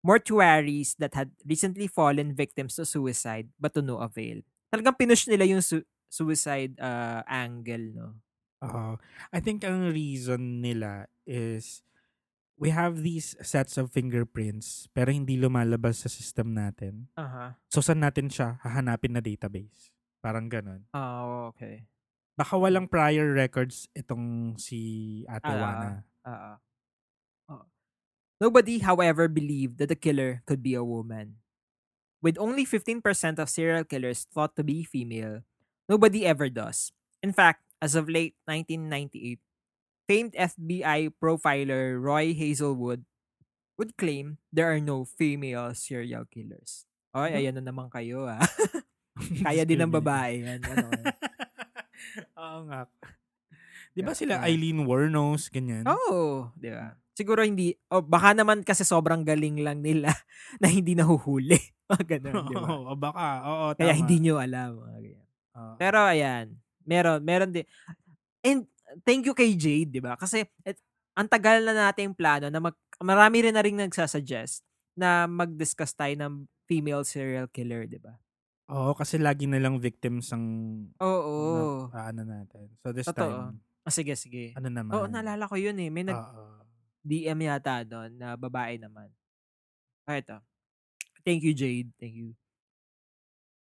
Mortuaries that had recently fallen victims to suicide but to no avail. Talagang pinush nila yung su- suicide uh, angle, no? Oo. I think ang reason nila is we have these sets of fingerprints pero hindi lumalabas sa system natin. Aha. So, saan natin siya hahanapin na database? Parang ganun. Oh, okay. Baka walang prior records itong si Ate Ah, Wana. Oo. Nobody, however, believed that the killer could be a woman. With only 15% of serial killers thought to be female, nobody ever does. In fact, as of late 1998, famed FBI profiler Roy Hazelwood would claim there are no female serial killers. Ay, ayan na naman kayo ah. Kaya din ng babae yan. Ano, Oo nga. Di ba sila. Eileen Wuornos, ganyan? Oo, di ba? Siguro hindi, o baka naman kasi sobrang galing lang nila na hindi nahuhuli. Mga ganun, di ba? Oo, baka. Oo, Kaya tama. hindi nyo alam. Oo. Pero ayan, meron, meron din. And thank you kay Jade, di ba? Kasi et, ang tagal na nating plano na mag, marami rin na rin nagsasuggest na mag-discuss tayo ng female serial killer, di ba? Oo, kasi lagi na lang victims ang Oo. na, ano natin. So this Totoo. time, Ah, sige, sige. ano naman? Oo, naalala ko yun eh. May nag, Oo. DM yata doon na babae naman. Ah, ito. Thank you, Jade. Thank you.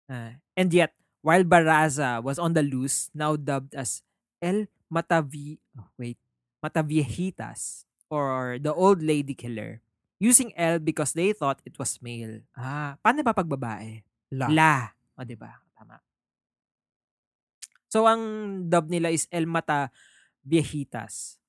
Ah, and yet, while Baraza was on the loose, now dubbed as El Matavi... Oh, wait. Mataviejitas or the old lady killer, using L because they thought it was male. Ah, paano ba pag babae? La. La. O, di ba? Tama. So, ang dub nila is El Mata Viejitas.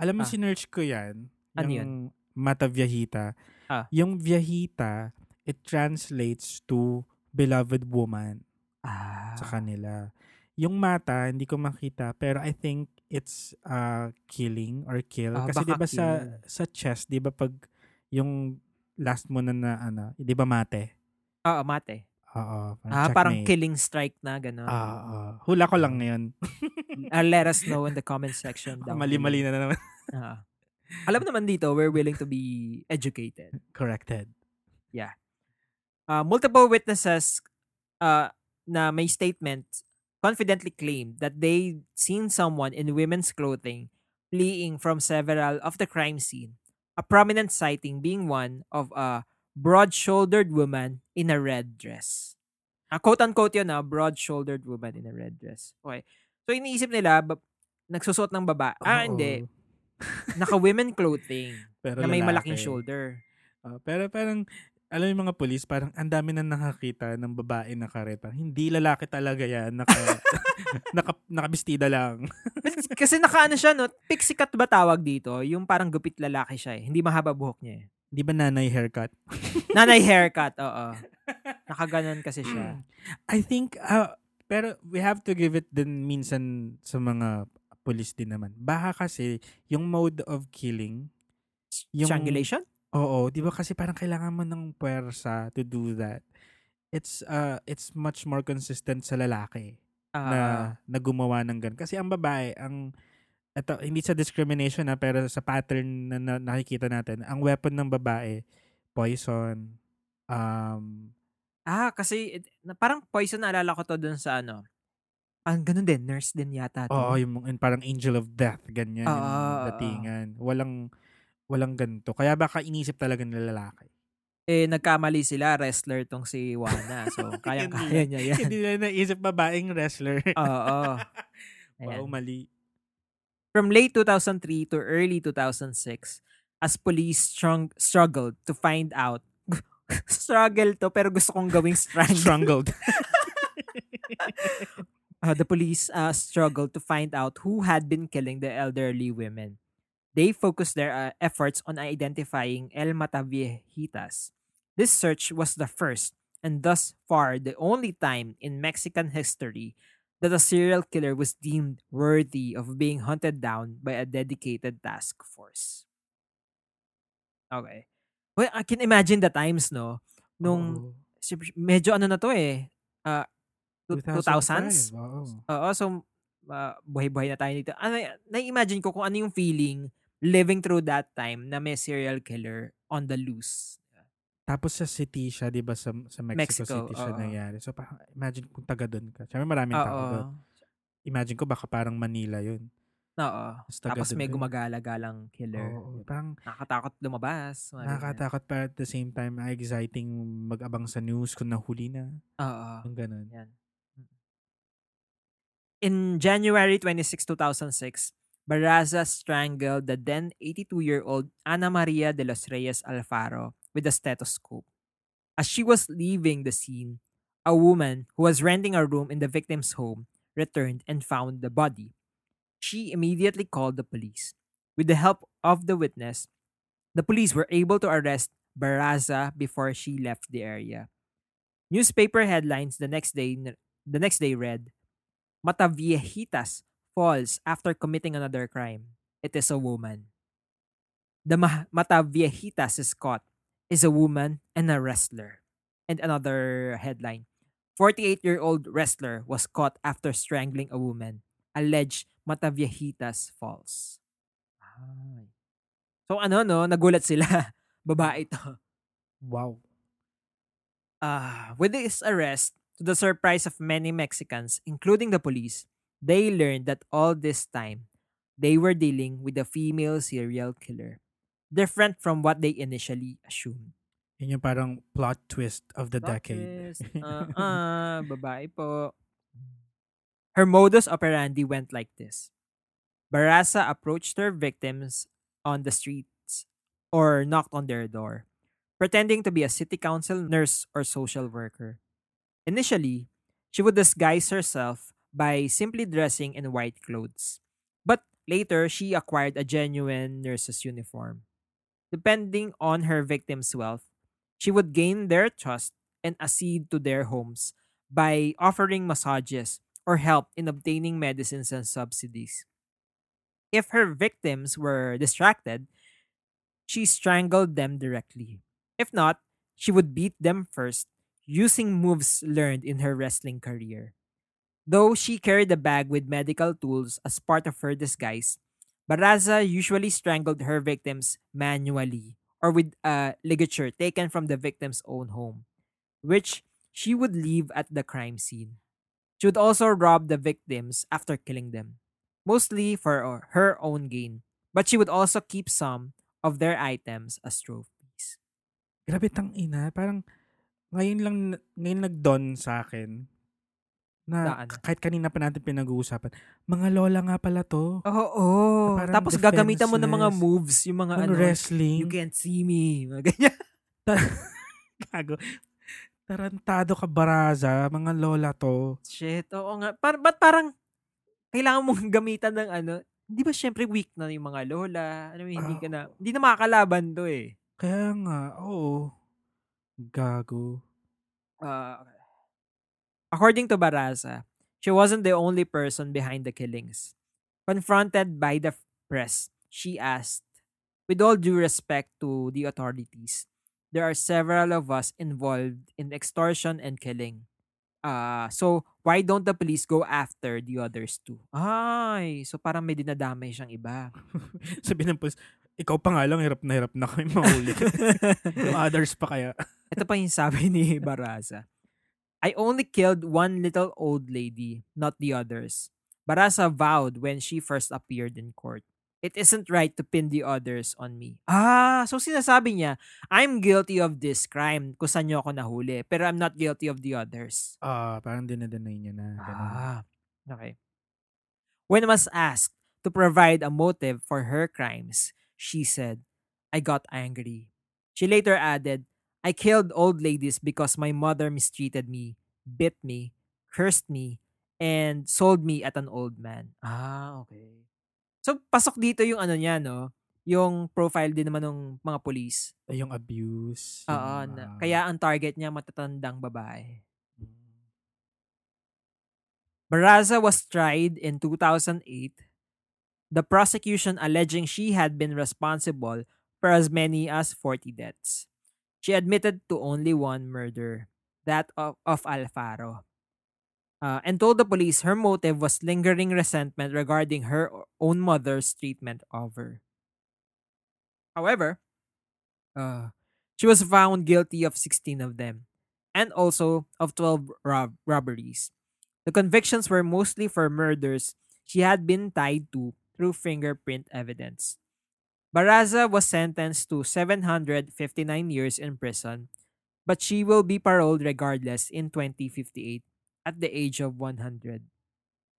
Alam mo, Ah. sinerch ko yan. Ano yung Mata Viejita. Ah. Yung Viejita, it translates to beloved woman Ah. sa kanila. Yung mata, hindi ko makita, pero I think it's uh, killing or kill. Ah, Kasi 'di ba sa sa chest, 'di ba pag yung last mo na na ano, 'di ba mate? Oo, mate. Oo, Ah, parang checkmate. killing strike na, gano'n. Ah, ah. hula ko lang ngayon. Ah, let us know in the comment section. down Mali-mali na naman. below. Ah. Alam naman dito, we're willing to be educated. Corrected. Uh, multiple witnesses uh, na may statements confidently claimed that they seen someone in women's clothing fleeing from several of the crime scene. A prominent sighting being one of a broad-shouldered woman in a red dress. Ah, quote-unquote yun, ah, broad-shouldered woman in a red dress. Okay. So, iniisip nila, ba- nagsusuot ng baba. Ah, Oo. hindi. Naka-women clothing Pero na may lalaki. malaking shoulder. Ah, pero parang, alam yung mga polis, parang ang dami na nakakita ng babae na karet. Parang hindi lalaki talaga yan. Naka, naka, nakabistida lang. Kasi nakaano siya, no? Pixie cut ba tawag dito? Yung parang gupit lalaki siya eh. Hindi mahaba buhok niya eh. Di ba nanay haircut? Nanay haircut, oo. Nakaganon kasi siya. I think, ah, pero we have to give it din minsan sa mga police din naman. Baka kasi yung mode of killing, yung, Strangulation? Oo, di ba kasi parang kailangan mo ng puwersa to do that. It's uh it's much more consistent sa lalaki Ah, na na gumawa ng ganun. Kasi ang babae, ang eto, hindi sa discrimination na pero sa pattern na, na nakikita natin, ang weapon ng babae, poison, um, ah, kasi na- parang poison naalala ko to dun sa ano. Ang ganun din, nurse din yata. to. Oo, yung, yung parang angel of death, ganyan Oo, yung datingan. Walang, walang ganito. Kaya baka inisip talaga ng lalaki. Eh, nagkamali sila, wrestler tong si Wana. So, kayang-kaya niya yan. Hindi nila naisip babaeng wrestler. Oo. wow, mali. From late 2003 to early 2006, as police strung- struggled to find out struggle to pero gusto kong gawing strangle. Strangled. Uh, the police uh, struggled to find out who had been killing the elderly women. They focused their uh, efforts on identifying El Mataviejitas. This search was the first and thus far the only time in Mexican history that a serial killer was deemed worthy of being hunted down by a dedicated task force. Okay. Well, I can imagine the times, no? Nung siyempre, medyo ano na to eh. Uh, 2000s? 2005, Oo. So ah, buhay-buhay na tayo dito. Ano, na-imagine ko kung ano yung feeling living through that time na may serial killer on the loose. Tapos sa city siya, di ba, sa, sa Mexico, Mexico, City siya oo. nangyari. So, parang imagine kung taga doon ka. Siyempre maraming tao Oo. doon. Imagine ko baka parang Manila yun. Oo. Tapos taga Tapos doon may ka. gumagala-galang killer. Oo, parang Nakakatakot lumabas. mga ganyan. nakakatakot pa at the same time exciting mag-abang sa news kung nahuli na. Oo. Yung ganun. Yan. In January 26, 2006, Barraza strangled the then 82-year-old Ana Maria de los Reyes Alfaro with a stethoscope. As she was leaving the scene, a woman who was renting a room in the victim's home returned and found the body. She immediately called the police. With the help of the witness, the police were able to arrest Barraza before she left the area. Newspaper headlines the next day the next day read, Mataviejitas falls after committing another crime. It is a woman. The Ma- Mataviejitas is caught is a woman and a wrestler. And another headline, 48-year-old wrestler was caught after strangling a woman. Alleged Mataviejitas falls. Ay. So ano no, nagulat sila. Babae to. Wow. Uh, with this arrest, to the surprise of many Mexicans, including the police, they learned that all this time, they were dealing with a female serial killer, different from what they initially assumed. Yun yung parang plot twist of the Plot decade. twist. Uh, uh, babae po. Her modus operandi went like this. Barasa approached her victims on the streets or knocked on their door, pretending to be a city council nurse or social worker. Initially, she would disguise herself by simply dressing in white clothes. But later, she acquired a genuine nurse's uniform. Depending on her victims' wealth, she would gain their trust and accede to their homes by offering massages or help in obtaining medicines and subsidies. If her victims were distracted, she strangled them directly. If not, she would beat them first using moves learned in her wrestling career. Though she carried a bag with medical tools as part of her disguise, Baraza usually strangled her victims manually or with a ligature taken from the victim's own home, which she would leave at the crime scene. She would also rob the victims after killing them, mostly for her own gain, but she would also keep some of their items as trophies. Grabe tang ina. Parang ngayon lang, ngayon nag-dawn sa akin na ano? kahit kanina pa natin pinag-uusapan, mga lola nga pala to. Oo. Parang Tapos gagamitan mo ng mga moves, yung mga Ano, wrestling. you can't see me, mga ganyan. Gago. Tarantado ka, Baraza. Mga lola to. Shit, oo nga. Par ba't parang kailangan mong gamitan ng ano, di ba syempre weak na yung mga lola? Ano, hindi ka na, hindi na makakalaban to eh. Kaya nga, oo. Gago. Uh, according to Barasa, she wasn't the only person behind the killings. Confronted by the press, she asked, with all due respect to the authorities, there are several of us involved in extortion and killing. Uh, so, why don't the police go after the others too? Ay, so parang may dinadamay siyang iba. Sabi ng police, ikaw pa nga lang, hirap na hirap na kami mahuli. Yung others pa kaya. Ito pa yung sabi ni Barasa. I only killed one little old lady, not the others. Barasa vowed when she first appeared in court. It isn't right to pin the others on me. Ah, so sinasabi niya, I'm guilty of this crime kung saan niyo ako nahuli, pero I'm not guilty of the others. Ah, parang dinadanay niya na. ganun. Ah, okay. When was asked to provide a motive for her crimes, she said, I got angry. She later added, I killed old ladies because my mother mistreated me, bit me, cursed me, and sold me at an old man. Ah, okay. So, pasok dito yung ano niya, no? yung profile din naman ng mga police. Ay, yung abuse. Oo, yung, na, ah, kaya ang target niya matatandang babae. Barraza was tried in 2008. The prosecution alleging she had been responsible for as many as 40 deaths. She admitted to only one murder, that of, of Alfaro, uh, and told the police her motive was lingering resentment regarding her own mother's treatment of her. However, uh, she was found guilty of 16 of them, and also of 12 rob- robberies. The convictions were mostly for murders she had been tied to through fingerprint evidence. Baraza was sentenced to 759 years in prison, but she will be paroled regardless in 2058 at the age of 100.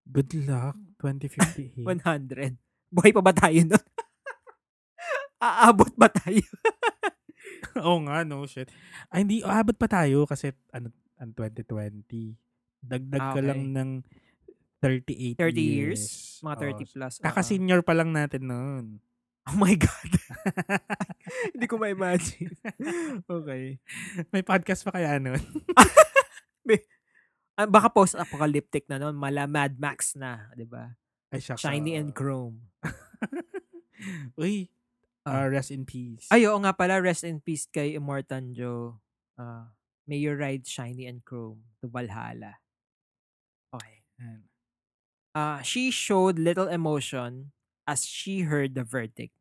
Good luck, 2058. 100. Buhay pa ba tayo nun? Aabot ba tayo? Oo nga, no shit. Ay, hindi, aabot pa tayo kasi ano, ang 2020. Dagdag Ah, ka okay. lang ng 38 30 years? years. Mga Oo. 30 plus. oo. Kaka-senior pa lang natin noon. Oh my God. Hindi ko ma-imagine. okay. May podcast pa kaya noon? Ah, baka post-apocalyptic na noon. Mala Mad Max na. di ba? Ay, shucks. Shiny and Chrome. Uy, Ah. uh, rest in peace. Ay, oo nga pala. Rest in peace kay Immortan Joe. Ah, may you ride Shiny and Chrome to Valhalla. Okay. Yan. Uh, she showed little emotion as she heard the verdict.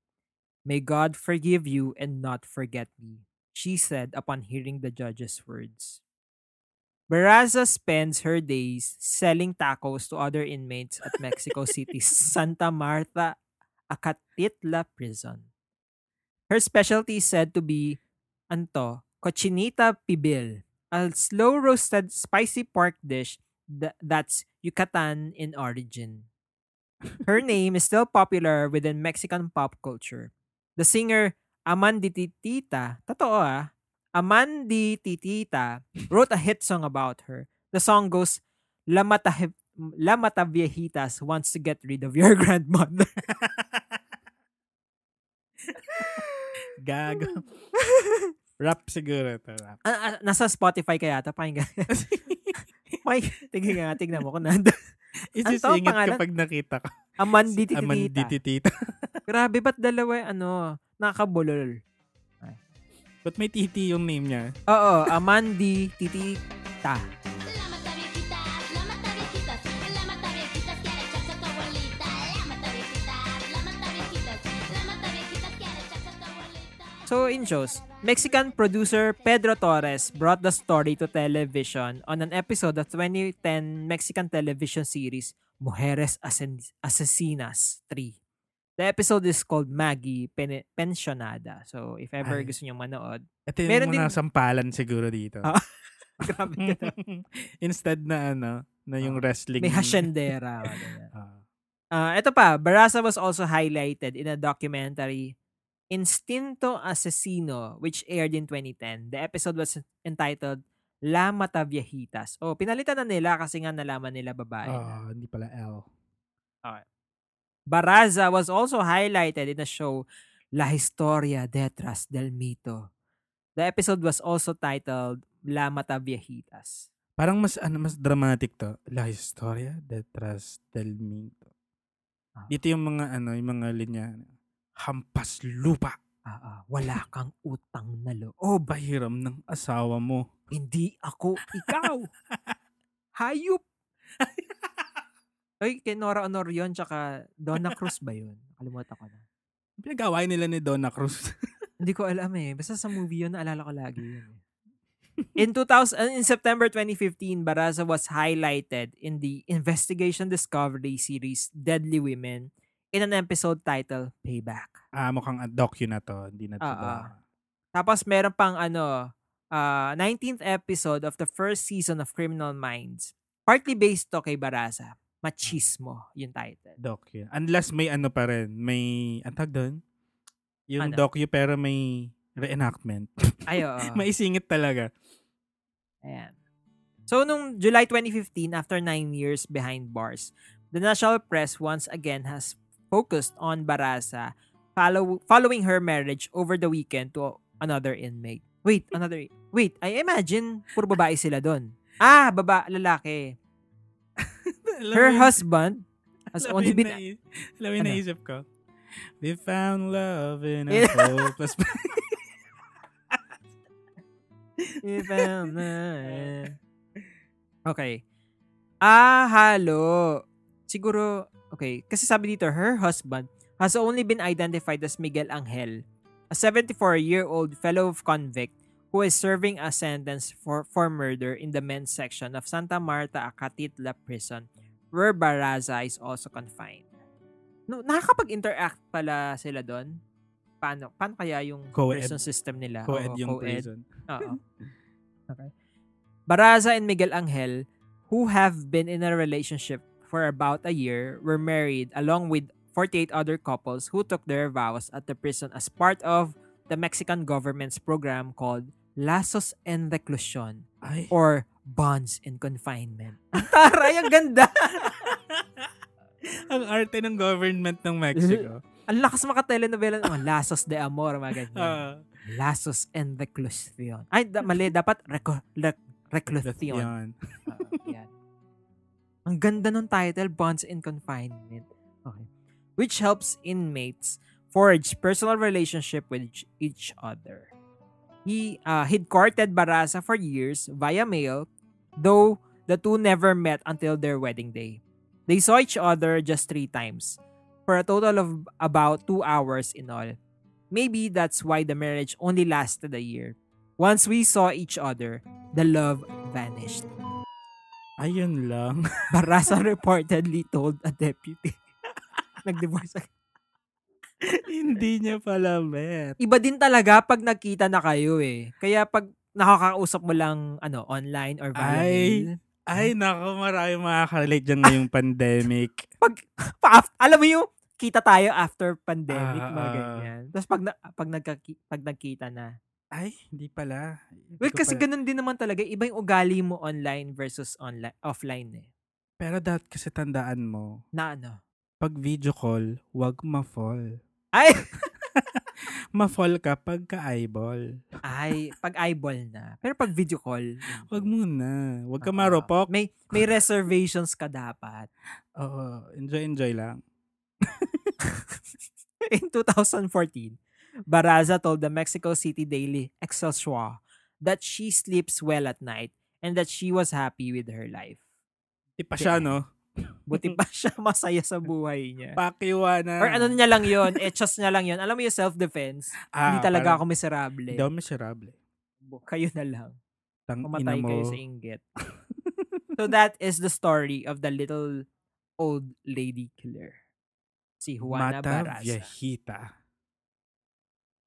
May God forgive you and not forget me, she said upon hearing the judge's words. Baraza spends her days selling tacos to other inmates at Mexico City's Santa Marta Acatitla prison. Her specialty is said to be anto, cochinita pibil, a slow roasted spicy pork dish tha- that's Yucatan in origin. Her name is still popular within Mexican pop culture. The singer Amandititita, totoo ah, Amandititita wrote a hit song about her. The song goes, La Mata, La Mata Viejitas wants to get rid of your grandmother. Gago. Rap siguro ito. Rap. Ah, ah, nasa Spotify kaya ito, pakinggan. May, tingnan nga, tignan mo kung nandun. Isisingit pangalan? kapag nakita ko. Amandititita. Amandititita. Grabe, ba't dalawa ano, nakabulol? Ba't may titi yung name niya? Oo, Amandi Titita. So in shows, Mexican producer Pedro Torres brought the story to television on an episode of 2010 Mexican television series Mujeres Asesinas 3. The episode is called Maggie Pen- Pensionada. So if ever Ay. gusto niyo manood, Ito yung Meron mga din- sampalan siguro dito. Ah, grabe ka. Instead na ano, na yung Ah. wrestling. May hasyendera. ganyan. Ah. Ah, ito pa, Barasa was also highlighted in a documentary Instinto Asesino which aired in 2010. The episode was entitled La Mata Viejitas. Oh, pinalitan na nila kasi nga nalaman nila babae. na. Ah, hindi pala L. Baraza was also highlighted in the show La Historia Detrás del Mito. The episode was also titled La Mata Viejitas. Parang mas ano mas dramatic to. La historia detrás del mito. Ah. Dito yung mga ano, yung mga linya. Hampas lupa. Ah, ah, wala kang utang na loob. O bahiram ng asawa mo. Hindi ako ikaw. Hayop. Ay, kay Nora Honor yun, tsaka Donna Cruz ba yun? Nakalimutan ko na. Pinag-away nila ni Donna Cruz. Hindi ko alam eh. Basta sa movie yun, naalala ko lagi yun. eh. In 2000, uh, in September 2015, Baraza was highlighted in the investigation discovery series Deadly Women in an episode titled Payback. ah, mukhang a docu na to. Hindi na to. Ah, ah. ba- Tapos meron pang ano, uh, 19th episode of the first season of Criminal Minds. Partly based to kay Barasa. Machismo, yung title. Docu. Unless may ano pa rin. May, ang tawag doon? Yung Ano? docu pero may reenactment. Ay, oo. may isingit talaga. Ayan. So, nung July 2015, after nine years behind bars, the national press once again has focused on Barasa follow, following her marriage over the weekend to another inmate. Wait, another... Wait, I imagine puro babae sila doon. Ah, baba, lalaki. Her husband has only been... nai- alam yung Ano? naisip ko? We found love in a hopeless... If I'm not- Okay. Ah, halo. Siguro, okay. Kasi sabi dito, her husband has only been identified as Miguel Angel, a 74-year-old fellow convict who is serving a sentence for, for murder in the men's section of Santa Marta Acatitla Prison, where Baraza is also confined. No, nakakapag-interact pala sila doon? Paano, paano kaya yung Co-ed. prison system nila? Co-ed Oo, yung co-ed. prison. Oo. Okay. Baraza and Miguel Angel, who have been in a relationship for about a year, were married along with 48 other couples who took their vows at the prison as part of the Mexican government's program called Lazos en Reclusión Ay. or Bonds in Confinement. Ang taray, ang ganda! Ang arte ng government ng Mexico. ang lakas makatelenovela ng Lazos de Amor, mga ganyan. Ah, Lazos en Reclusión. Ay, da- mali. Dapat reco- rec- Reclusión. yan. Oo, yan. Ang ganda ng title, Bonds in Confinement. Okay. Which helps inmates forge personal relationship with each, other. He uh, he'd courted Barasa for years via mail, though the two never met until their wedding day. They saw each other just three times, for a total of about two hours in all. Maybe that's why the marriage only lasted a year. Once we saw each other, the love vanished. Ayun lang. Barasa reportedly told a deputy. Nag-divorce. ag- Hindi niya pala met. Iba din talaga pag nagkita na kayo eh. Kaya pag nakakausap mo lang ano online or via Ay. mail. Ay, nako, marami makaka-relate dyan ngayong pandemic. Pag, pa, alam mo yung kita tayo after pandemic, Ah, mga ah. ganyan. Tapos pag, na, pag, nagkaki, pag nagkita na. Ay, hindi pala. Hindi Well, kasi pala- ganun din naman talaga. Iba yung ugali mo online versus online offline eh. Pero dapat kasi tandaan mo, Na ano? pag video call, wag ma-fall. Ay! Ma-fall ka pagka-eyeball. Ay, pag eyeball na. Pero pag video call, Wag muna. Wag ka Oo. marupok. May may reservations ka dapat. Oo, enjoy-enjoy lang. In 2014, Baraza told the Mexico City Daily Excelsior that she sleeps well at night and that she was happy with her life. Di pa siya, no? Buti pa siya masaya sa buhay niya. Pakiwa na. Or ano niya lang yon, etchos niya lang yon. Alam mo yung self-defense, Ah, hindi talaga ako parang, miserable. Hindi ako miserable. Kayo na lang. Tang ina Mamatay mo. kayo sa inggit. so that is the story of the little old lady killer. Si Juana Mata Baraza. Viejita.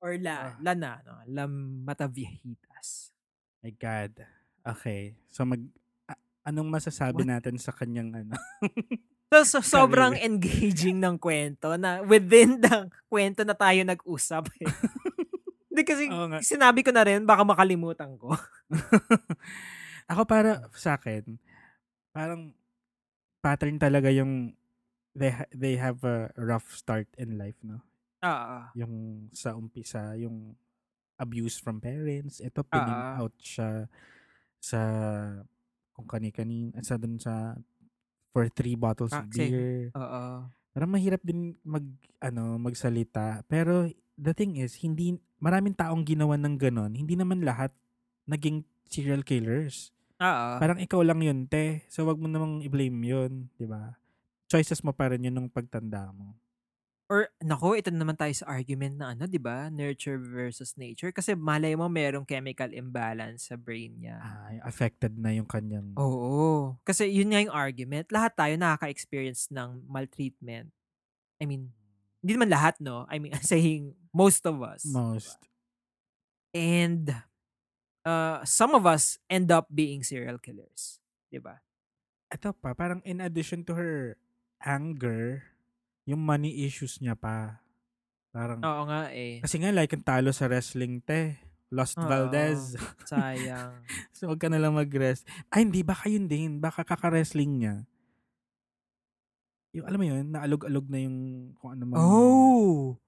Or la, Ah. Lana, no? La Mata Viejitas. My God. Okay. So mag a- anong masasabi What? natin sa kanyang ano? So, so sobrang engaging ng kwento na within the kwento na tayo nag-usap. Eh. Hindi kasi Oo nga. sinabi ko na rin, baka makalimutan ko. Ako para sa akin, parang pattern talaga yung they ha- they have a rough start in life, no? Oo. Yung sa umpisa, yung abuse from parents. Ito, pining Ah. out siya sa kung kani-kanin, sa dun sa for three bottles Ah, of beer. Oo. Parang mahirap din mag ano magsalita. Pero the thing is, hindi maraming taong ginawa ng ganon. Hindi naman lahat naging serial killers. Oo. Parang ikaw lang yun, te. So wag mo namang i-blame yun, 'di ba? Choices mo pa rin yun nung pagtanda mo. Or, nako, ito na naman tayo sa argument na ano, di ba? Nurture versus nature. Kasi malay mo merong chemical imbalance sa brain niya. Ay, affected na yung kanyang Oo. Kasi yun nga yung argument. Lahat tayo nakaka-experience ng maltreatment. I mean, hindi naman lahat, no? I mean, saying most of us. most. And uh, some of us end up being serial killers. Di ba? Ito pa, parang in addition to her anger, yung money issues niya pa. Parang, Oo nga eh. kasi nga like ang talo sa wrestling, te. Lost Oo. Valdez. Sayang. so, wag ka na lang mag-rest. Ay, hindi. Baka yun din. Baka kaka-wrestling niya. Yung, alam mo yun, naalog-alog na yung kung ano man. oh!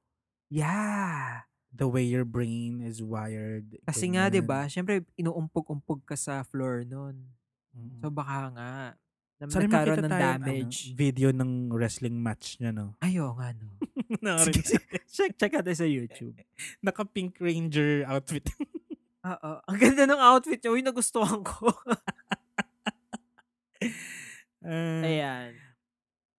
Yeah. The way your brain is wired. Kasi nga, ganyan. 'di ba? Syempre inuumpog-umpog ka sa floor noon. Mm. So baka nga na Sana nagkaroon ng tayo, damage. Ano, video ng wrestling match niya, no? Ayo nga no. Sige, check check natin sa YouTube. Naka Pink Ranger outfit. Oo. Ang ganda ng outfit niya. Uy, nagustuhan ko. Ah, Ayan.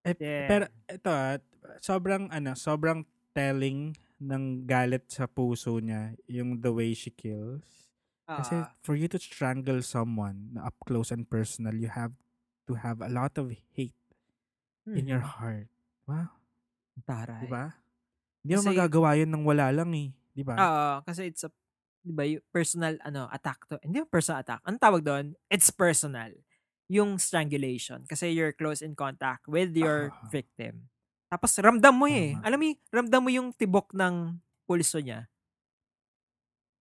eh, Yeah. Pero ito, ah, sobrang ano, sobrang telling ng galit sa puso niya yung the way she kills. Kasi Ah, for you to strangle someone up close and personal, you have to have a lot of hate in your heart. Wow, Taray. di ba? Hindi mo magagawa yun ng wala lang eh. Di ba? Oo, kasi it's a 'di ba, yung personal ano, attack to. Hindi yung personal attack. Ang tawag doon, it's personal. Yung strangulation kasi you're close in contact with your Ah. victim. Tapos ramdam mo eh. Tama. Alam mo, ramdam mo yung tibok ng pulso niya.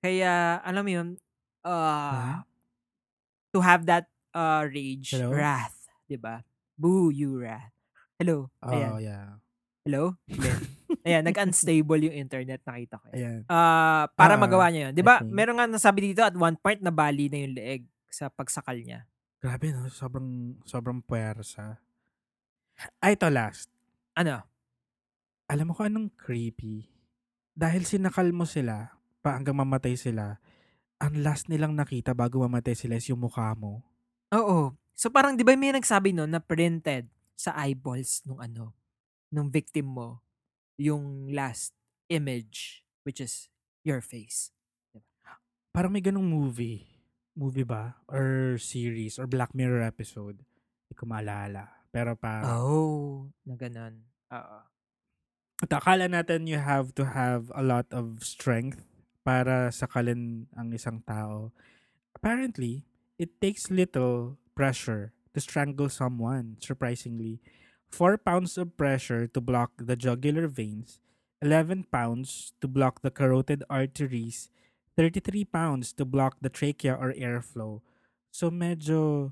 Kaya alam mo yun, uh, to have that uh, rage, Hello? wrath, 'di ba? Boo you wrath. Hello. Ayan. oh, yeah. Hello? Ayan. Nag-unstable yung internet, nakita ko. yan. Ayan. Ah, para Ah, magawa niya yun. 'Di ba? Meron nga nasabi dito at one point na bali na yung leeg sa pagsakal niya. Grabe no, sobrang sobrang puwersa. Ay, ito last. Ano? Alam mo kung anong creepy? Dahil sinakal mo sila, pa hanggang mamatay sila, ang last nilang nakita bago mamatay sila is yung mukha mo. Oo. So parang 'di ba may nagsabi no na printed sa eyeballs nung ano, nung victim mo yung last image which is your face. Parang may ganong movie. Movie ba? Or series? Or Black Mirror episode? Hindi ko maalala. Pero parang, Oh, na ganun. Oo. At akala natin you have to have a lot of strength para sakalin ang isang tao. Apparently, it takes little pressure to strangle someone, surprisingly. 4 pounds of pressure to block the jugular veins, 11 pounds to block the carotid arteries, 33 pounds to block the trachea or airflow. So medyo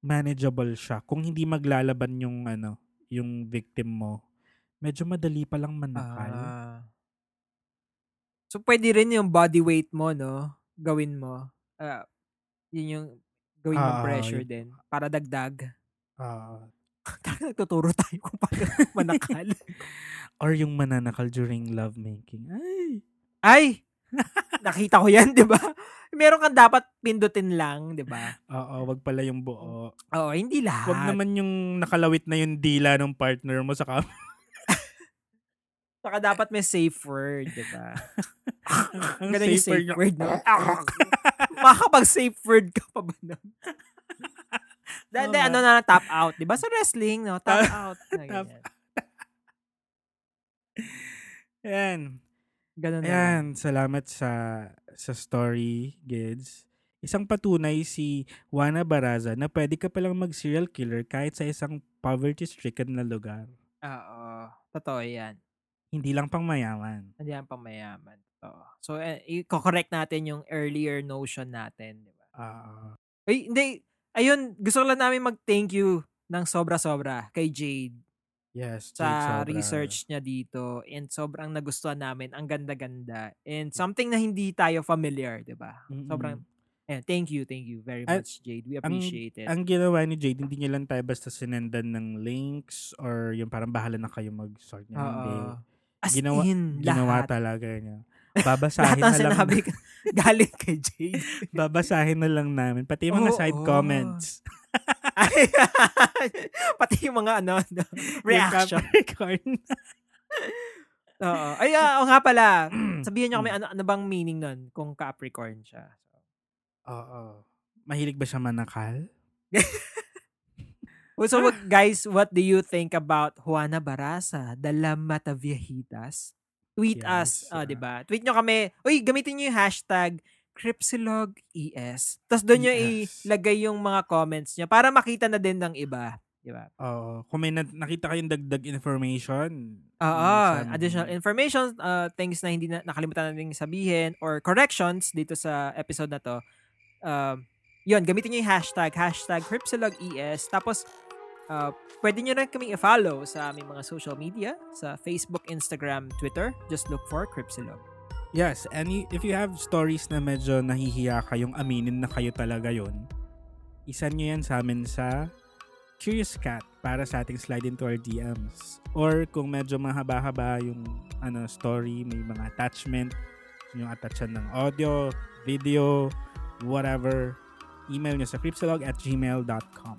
manageable siya. Kung hindi maglalaban yung ano, yung victim mo, medyo madali pa lang manakal. Ah. So pwede rin yung body weight mo no, gawin mo. Ah, yun yung gawin mo Ah, pressure din para dagdag. Ah, Talagang nagtuturo tayo kung paano manakal. or yung mananakal during lovemaking. Ay! Ay! Nakita ko yan, di ba? Meron kang dapat pindutin lang, di ba? Oo, wag pala yung buo. Oo, hindi lahat. Wag naman yung nakalawit na yung dila ng partner mo sa kam. Saka dapat may safe word, di ba? Ang Ganun yung safe word, no? Makakapag-safe word ka pa ba nun? Dahil ano na, tap out. Di ba sa wrestling, no? Tap out. Na Tap ganyan. Ayan. Ganun na. Ayan, salamat sa sa story, Gids. Isang patunay si Juana Baraza na pwede ka palang mag-serial killer kahit sa isang poverty-stricken na lugar. Oo. Totoo yan. Hindi lang pang mayaman. Hindi yan pang mayaman. Oo. So, eh, i-correct natin yung earlier notion natin. Di ba? Ah, Ay, hindi. Ayun, gusto lang namin mag-thank you ng sobra-sobra kay Jade yes. sa Jade Sobra. research niya dito and sobrang nagustuhan namin. Ang ganda-ganda. And something na hindi tayo familiar, di ba? Mm-mm. Sobrang, eh, thank you, thank you very At much, Jade. We appreciate it. Ang ginawa ni Jade, hindi niya lang tayo basta sinendan ng links or yung parang bahala na kayo mag-sort niya. Oo. As Ginawa- in, Ginawa lahat. talaga niya. Lahat Babasahin na lang. sinabi galing kay Jade. babasahin na lang namin. Pati yung mga Oo. side comments. Ay, Pati yung mga ano, ano, reaction. Capricorn. Oo. Ay, ah, oo nga pala. Sabihin niyo kami ano, ano bang meaning nun kung Capricorn siya. Oo. Mahilig ba siya manakal? So, what, guys, what do you think about Juana Barasa, the La Mataviejitas? Tweet us, Yes, ah, ah. 'di ba? Tweet nyo kami. Uy, gamitin nyo yung hashtag CrypsilogyES. Tapos doon nyo Yes. ilagay yung mga comments nyo para makita na din ng iba. 'di ba? Oo. Kung may na- nakita kayong dagdag information. Oo, minsan- additional information, uh, things na hindi na nakalimutan natin sabihin or corrections dito sa episode na to. Um, yun, gamitin nyo yung hashtag, hashtag CrypsilogyES. Tapos, Uh, pwede nyo rin kaming i-follow sa aming mga social media, sa Facebook, Instagram, Twitter. Just look for Cripsilog. Yes, and if you have stories na medyo nahihiya kayong aminin na kayo talaga yon, isan nyo yan sa amin sa Curious Cat para sa ating slide into our DMs. Or kung medyo mahaba-haba yung ano story, may mga attachment, yung attachan ng audio, video, whatever, email nyo sa cripsilog at gmail.com.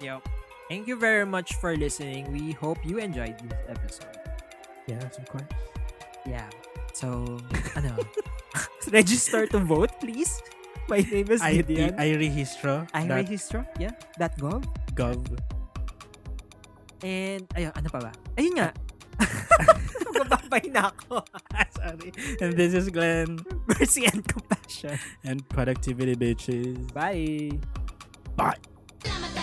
Yep. Thank you very much for listening. We hope you enjoyed this episode. Yes, of course. Yeah. So, ano? Register to vote, please. My name is I, Gideon. I, registro. I dot register. Yeah. That gov. gov. And, ayun, ano pa ba? Ayun nga. Magbabay na ako. Sorry. And this is Glenn. Mercy and compassion. And productivity bitches. Bye. Bye. Salamat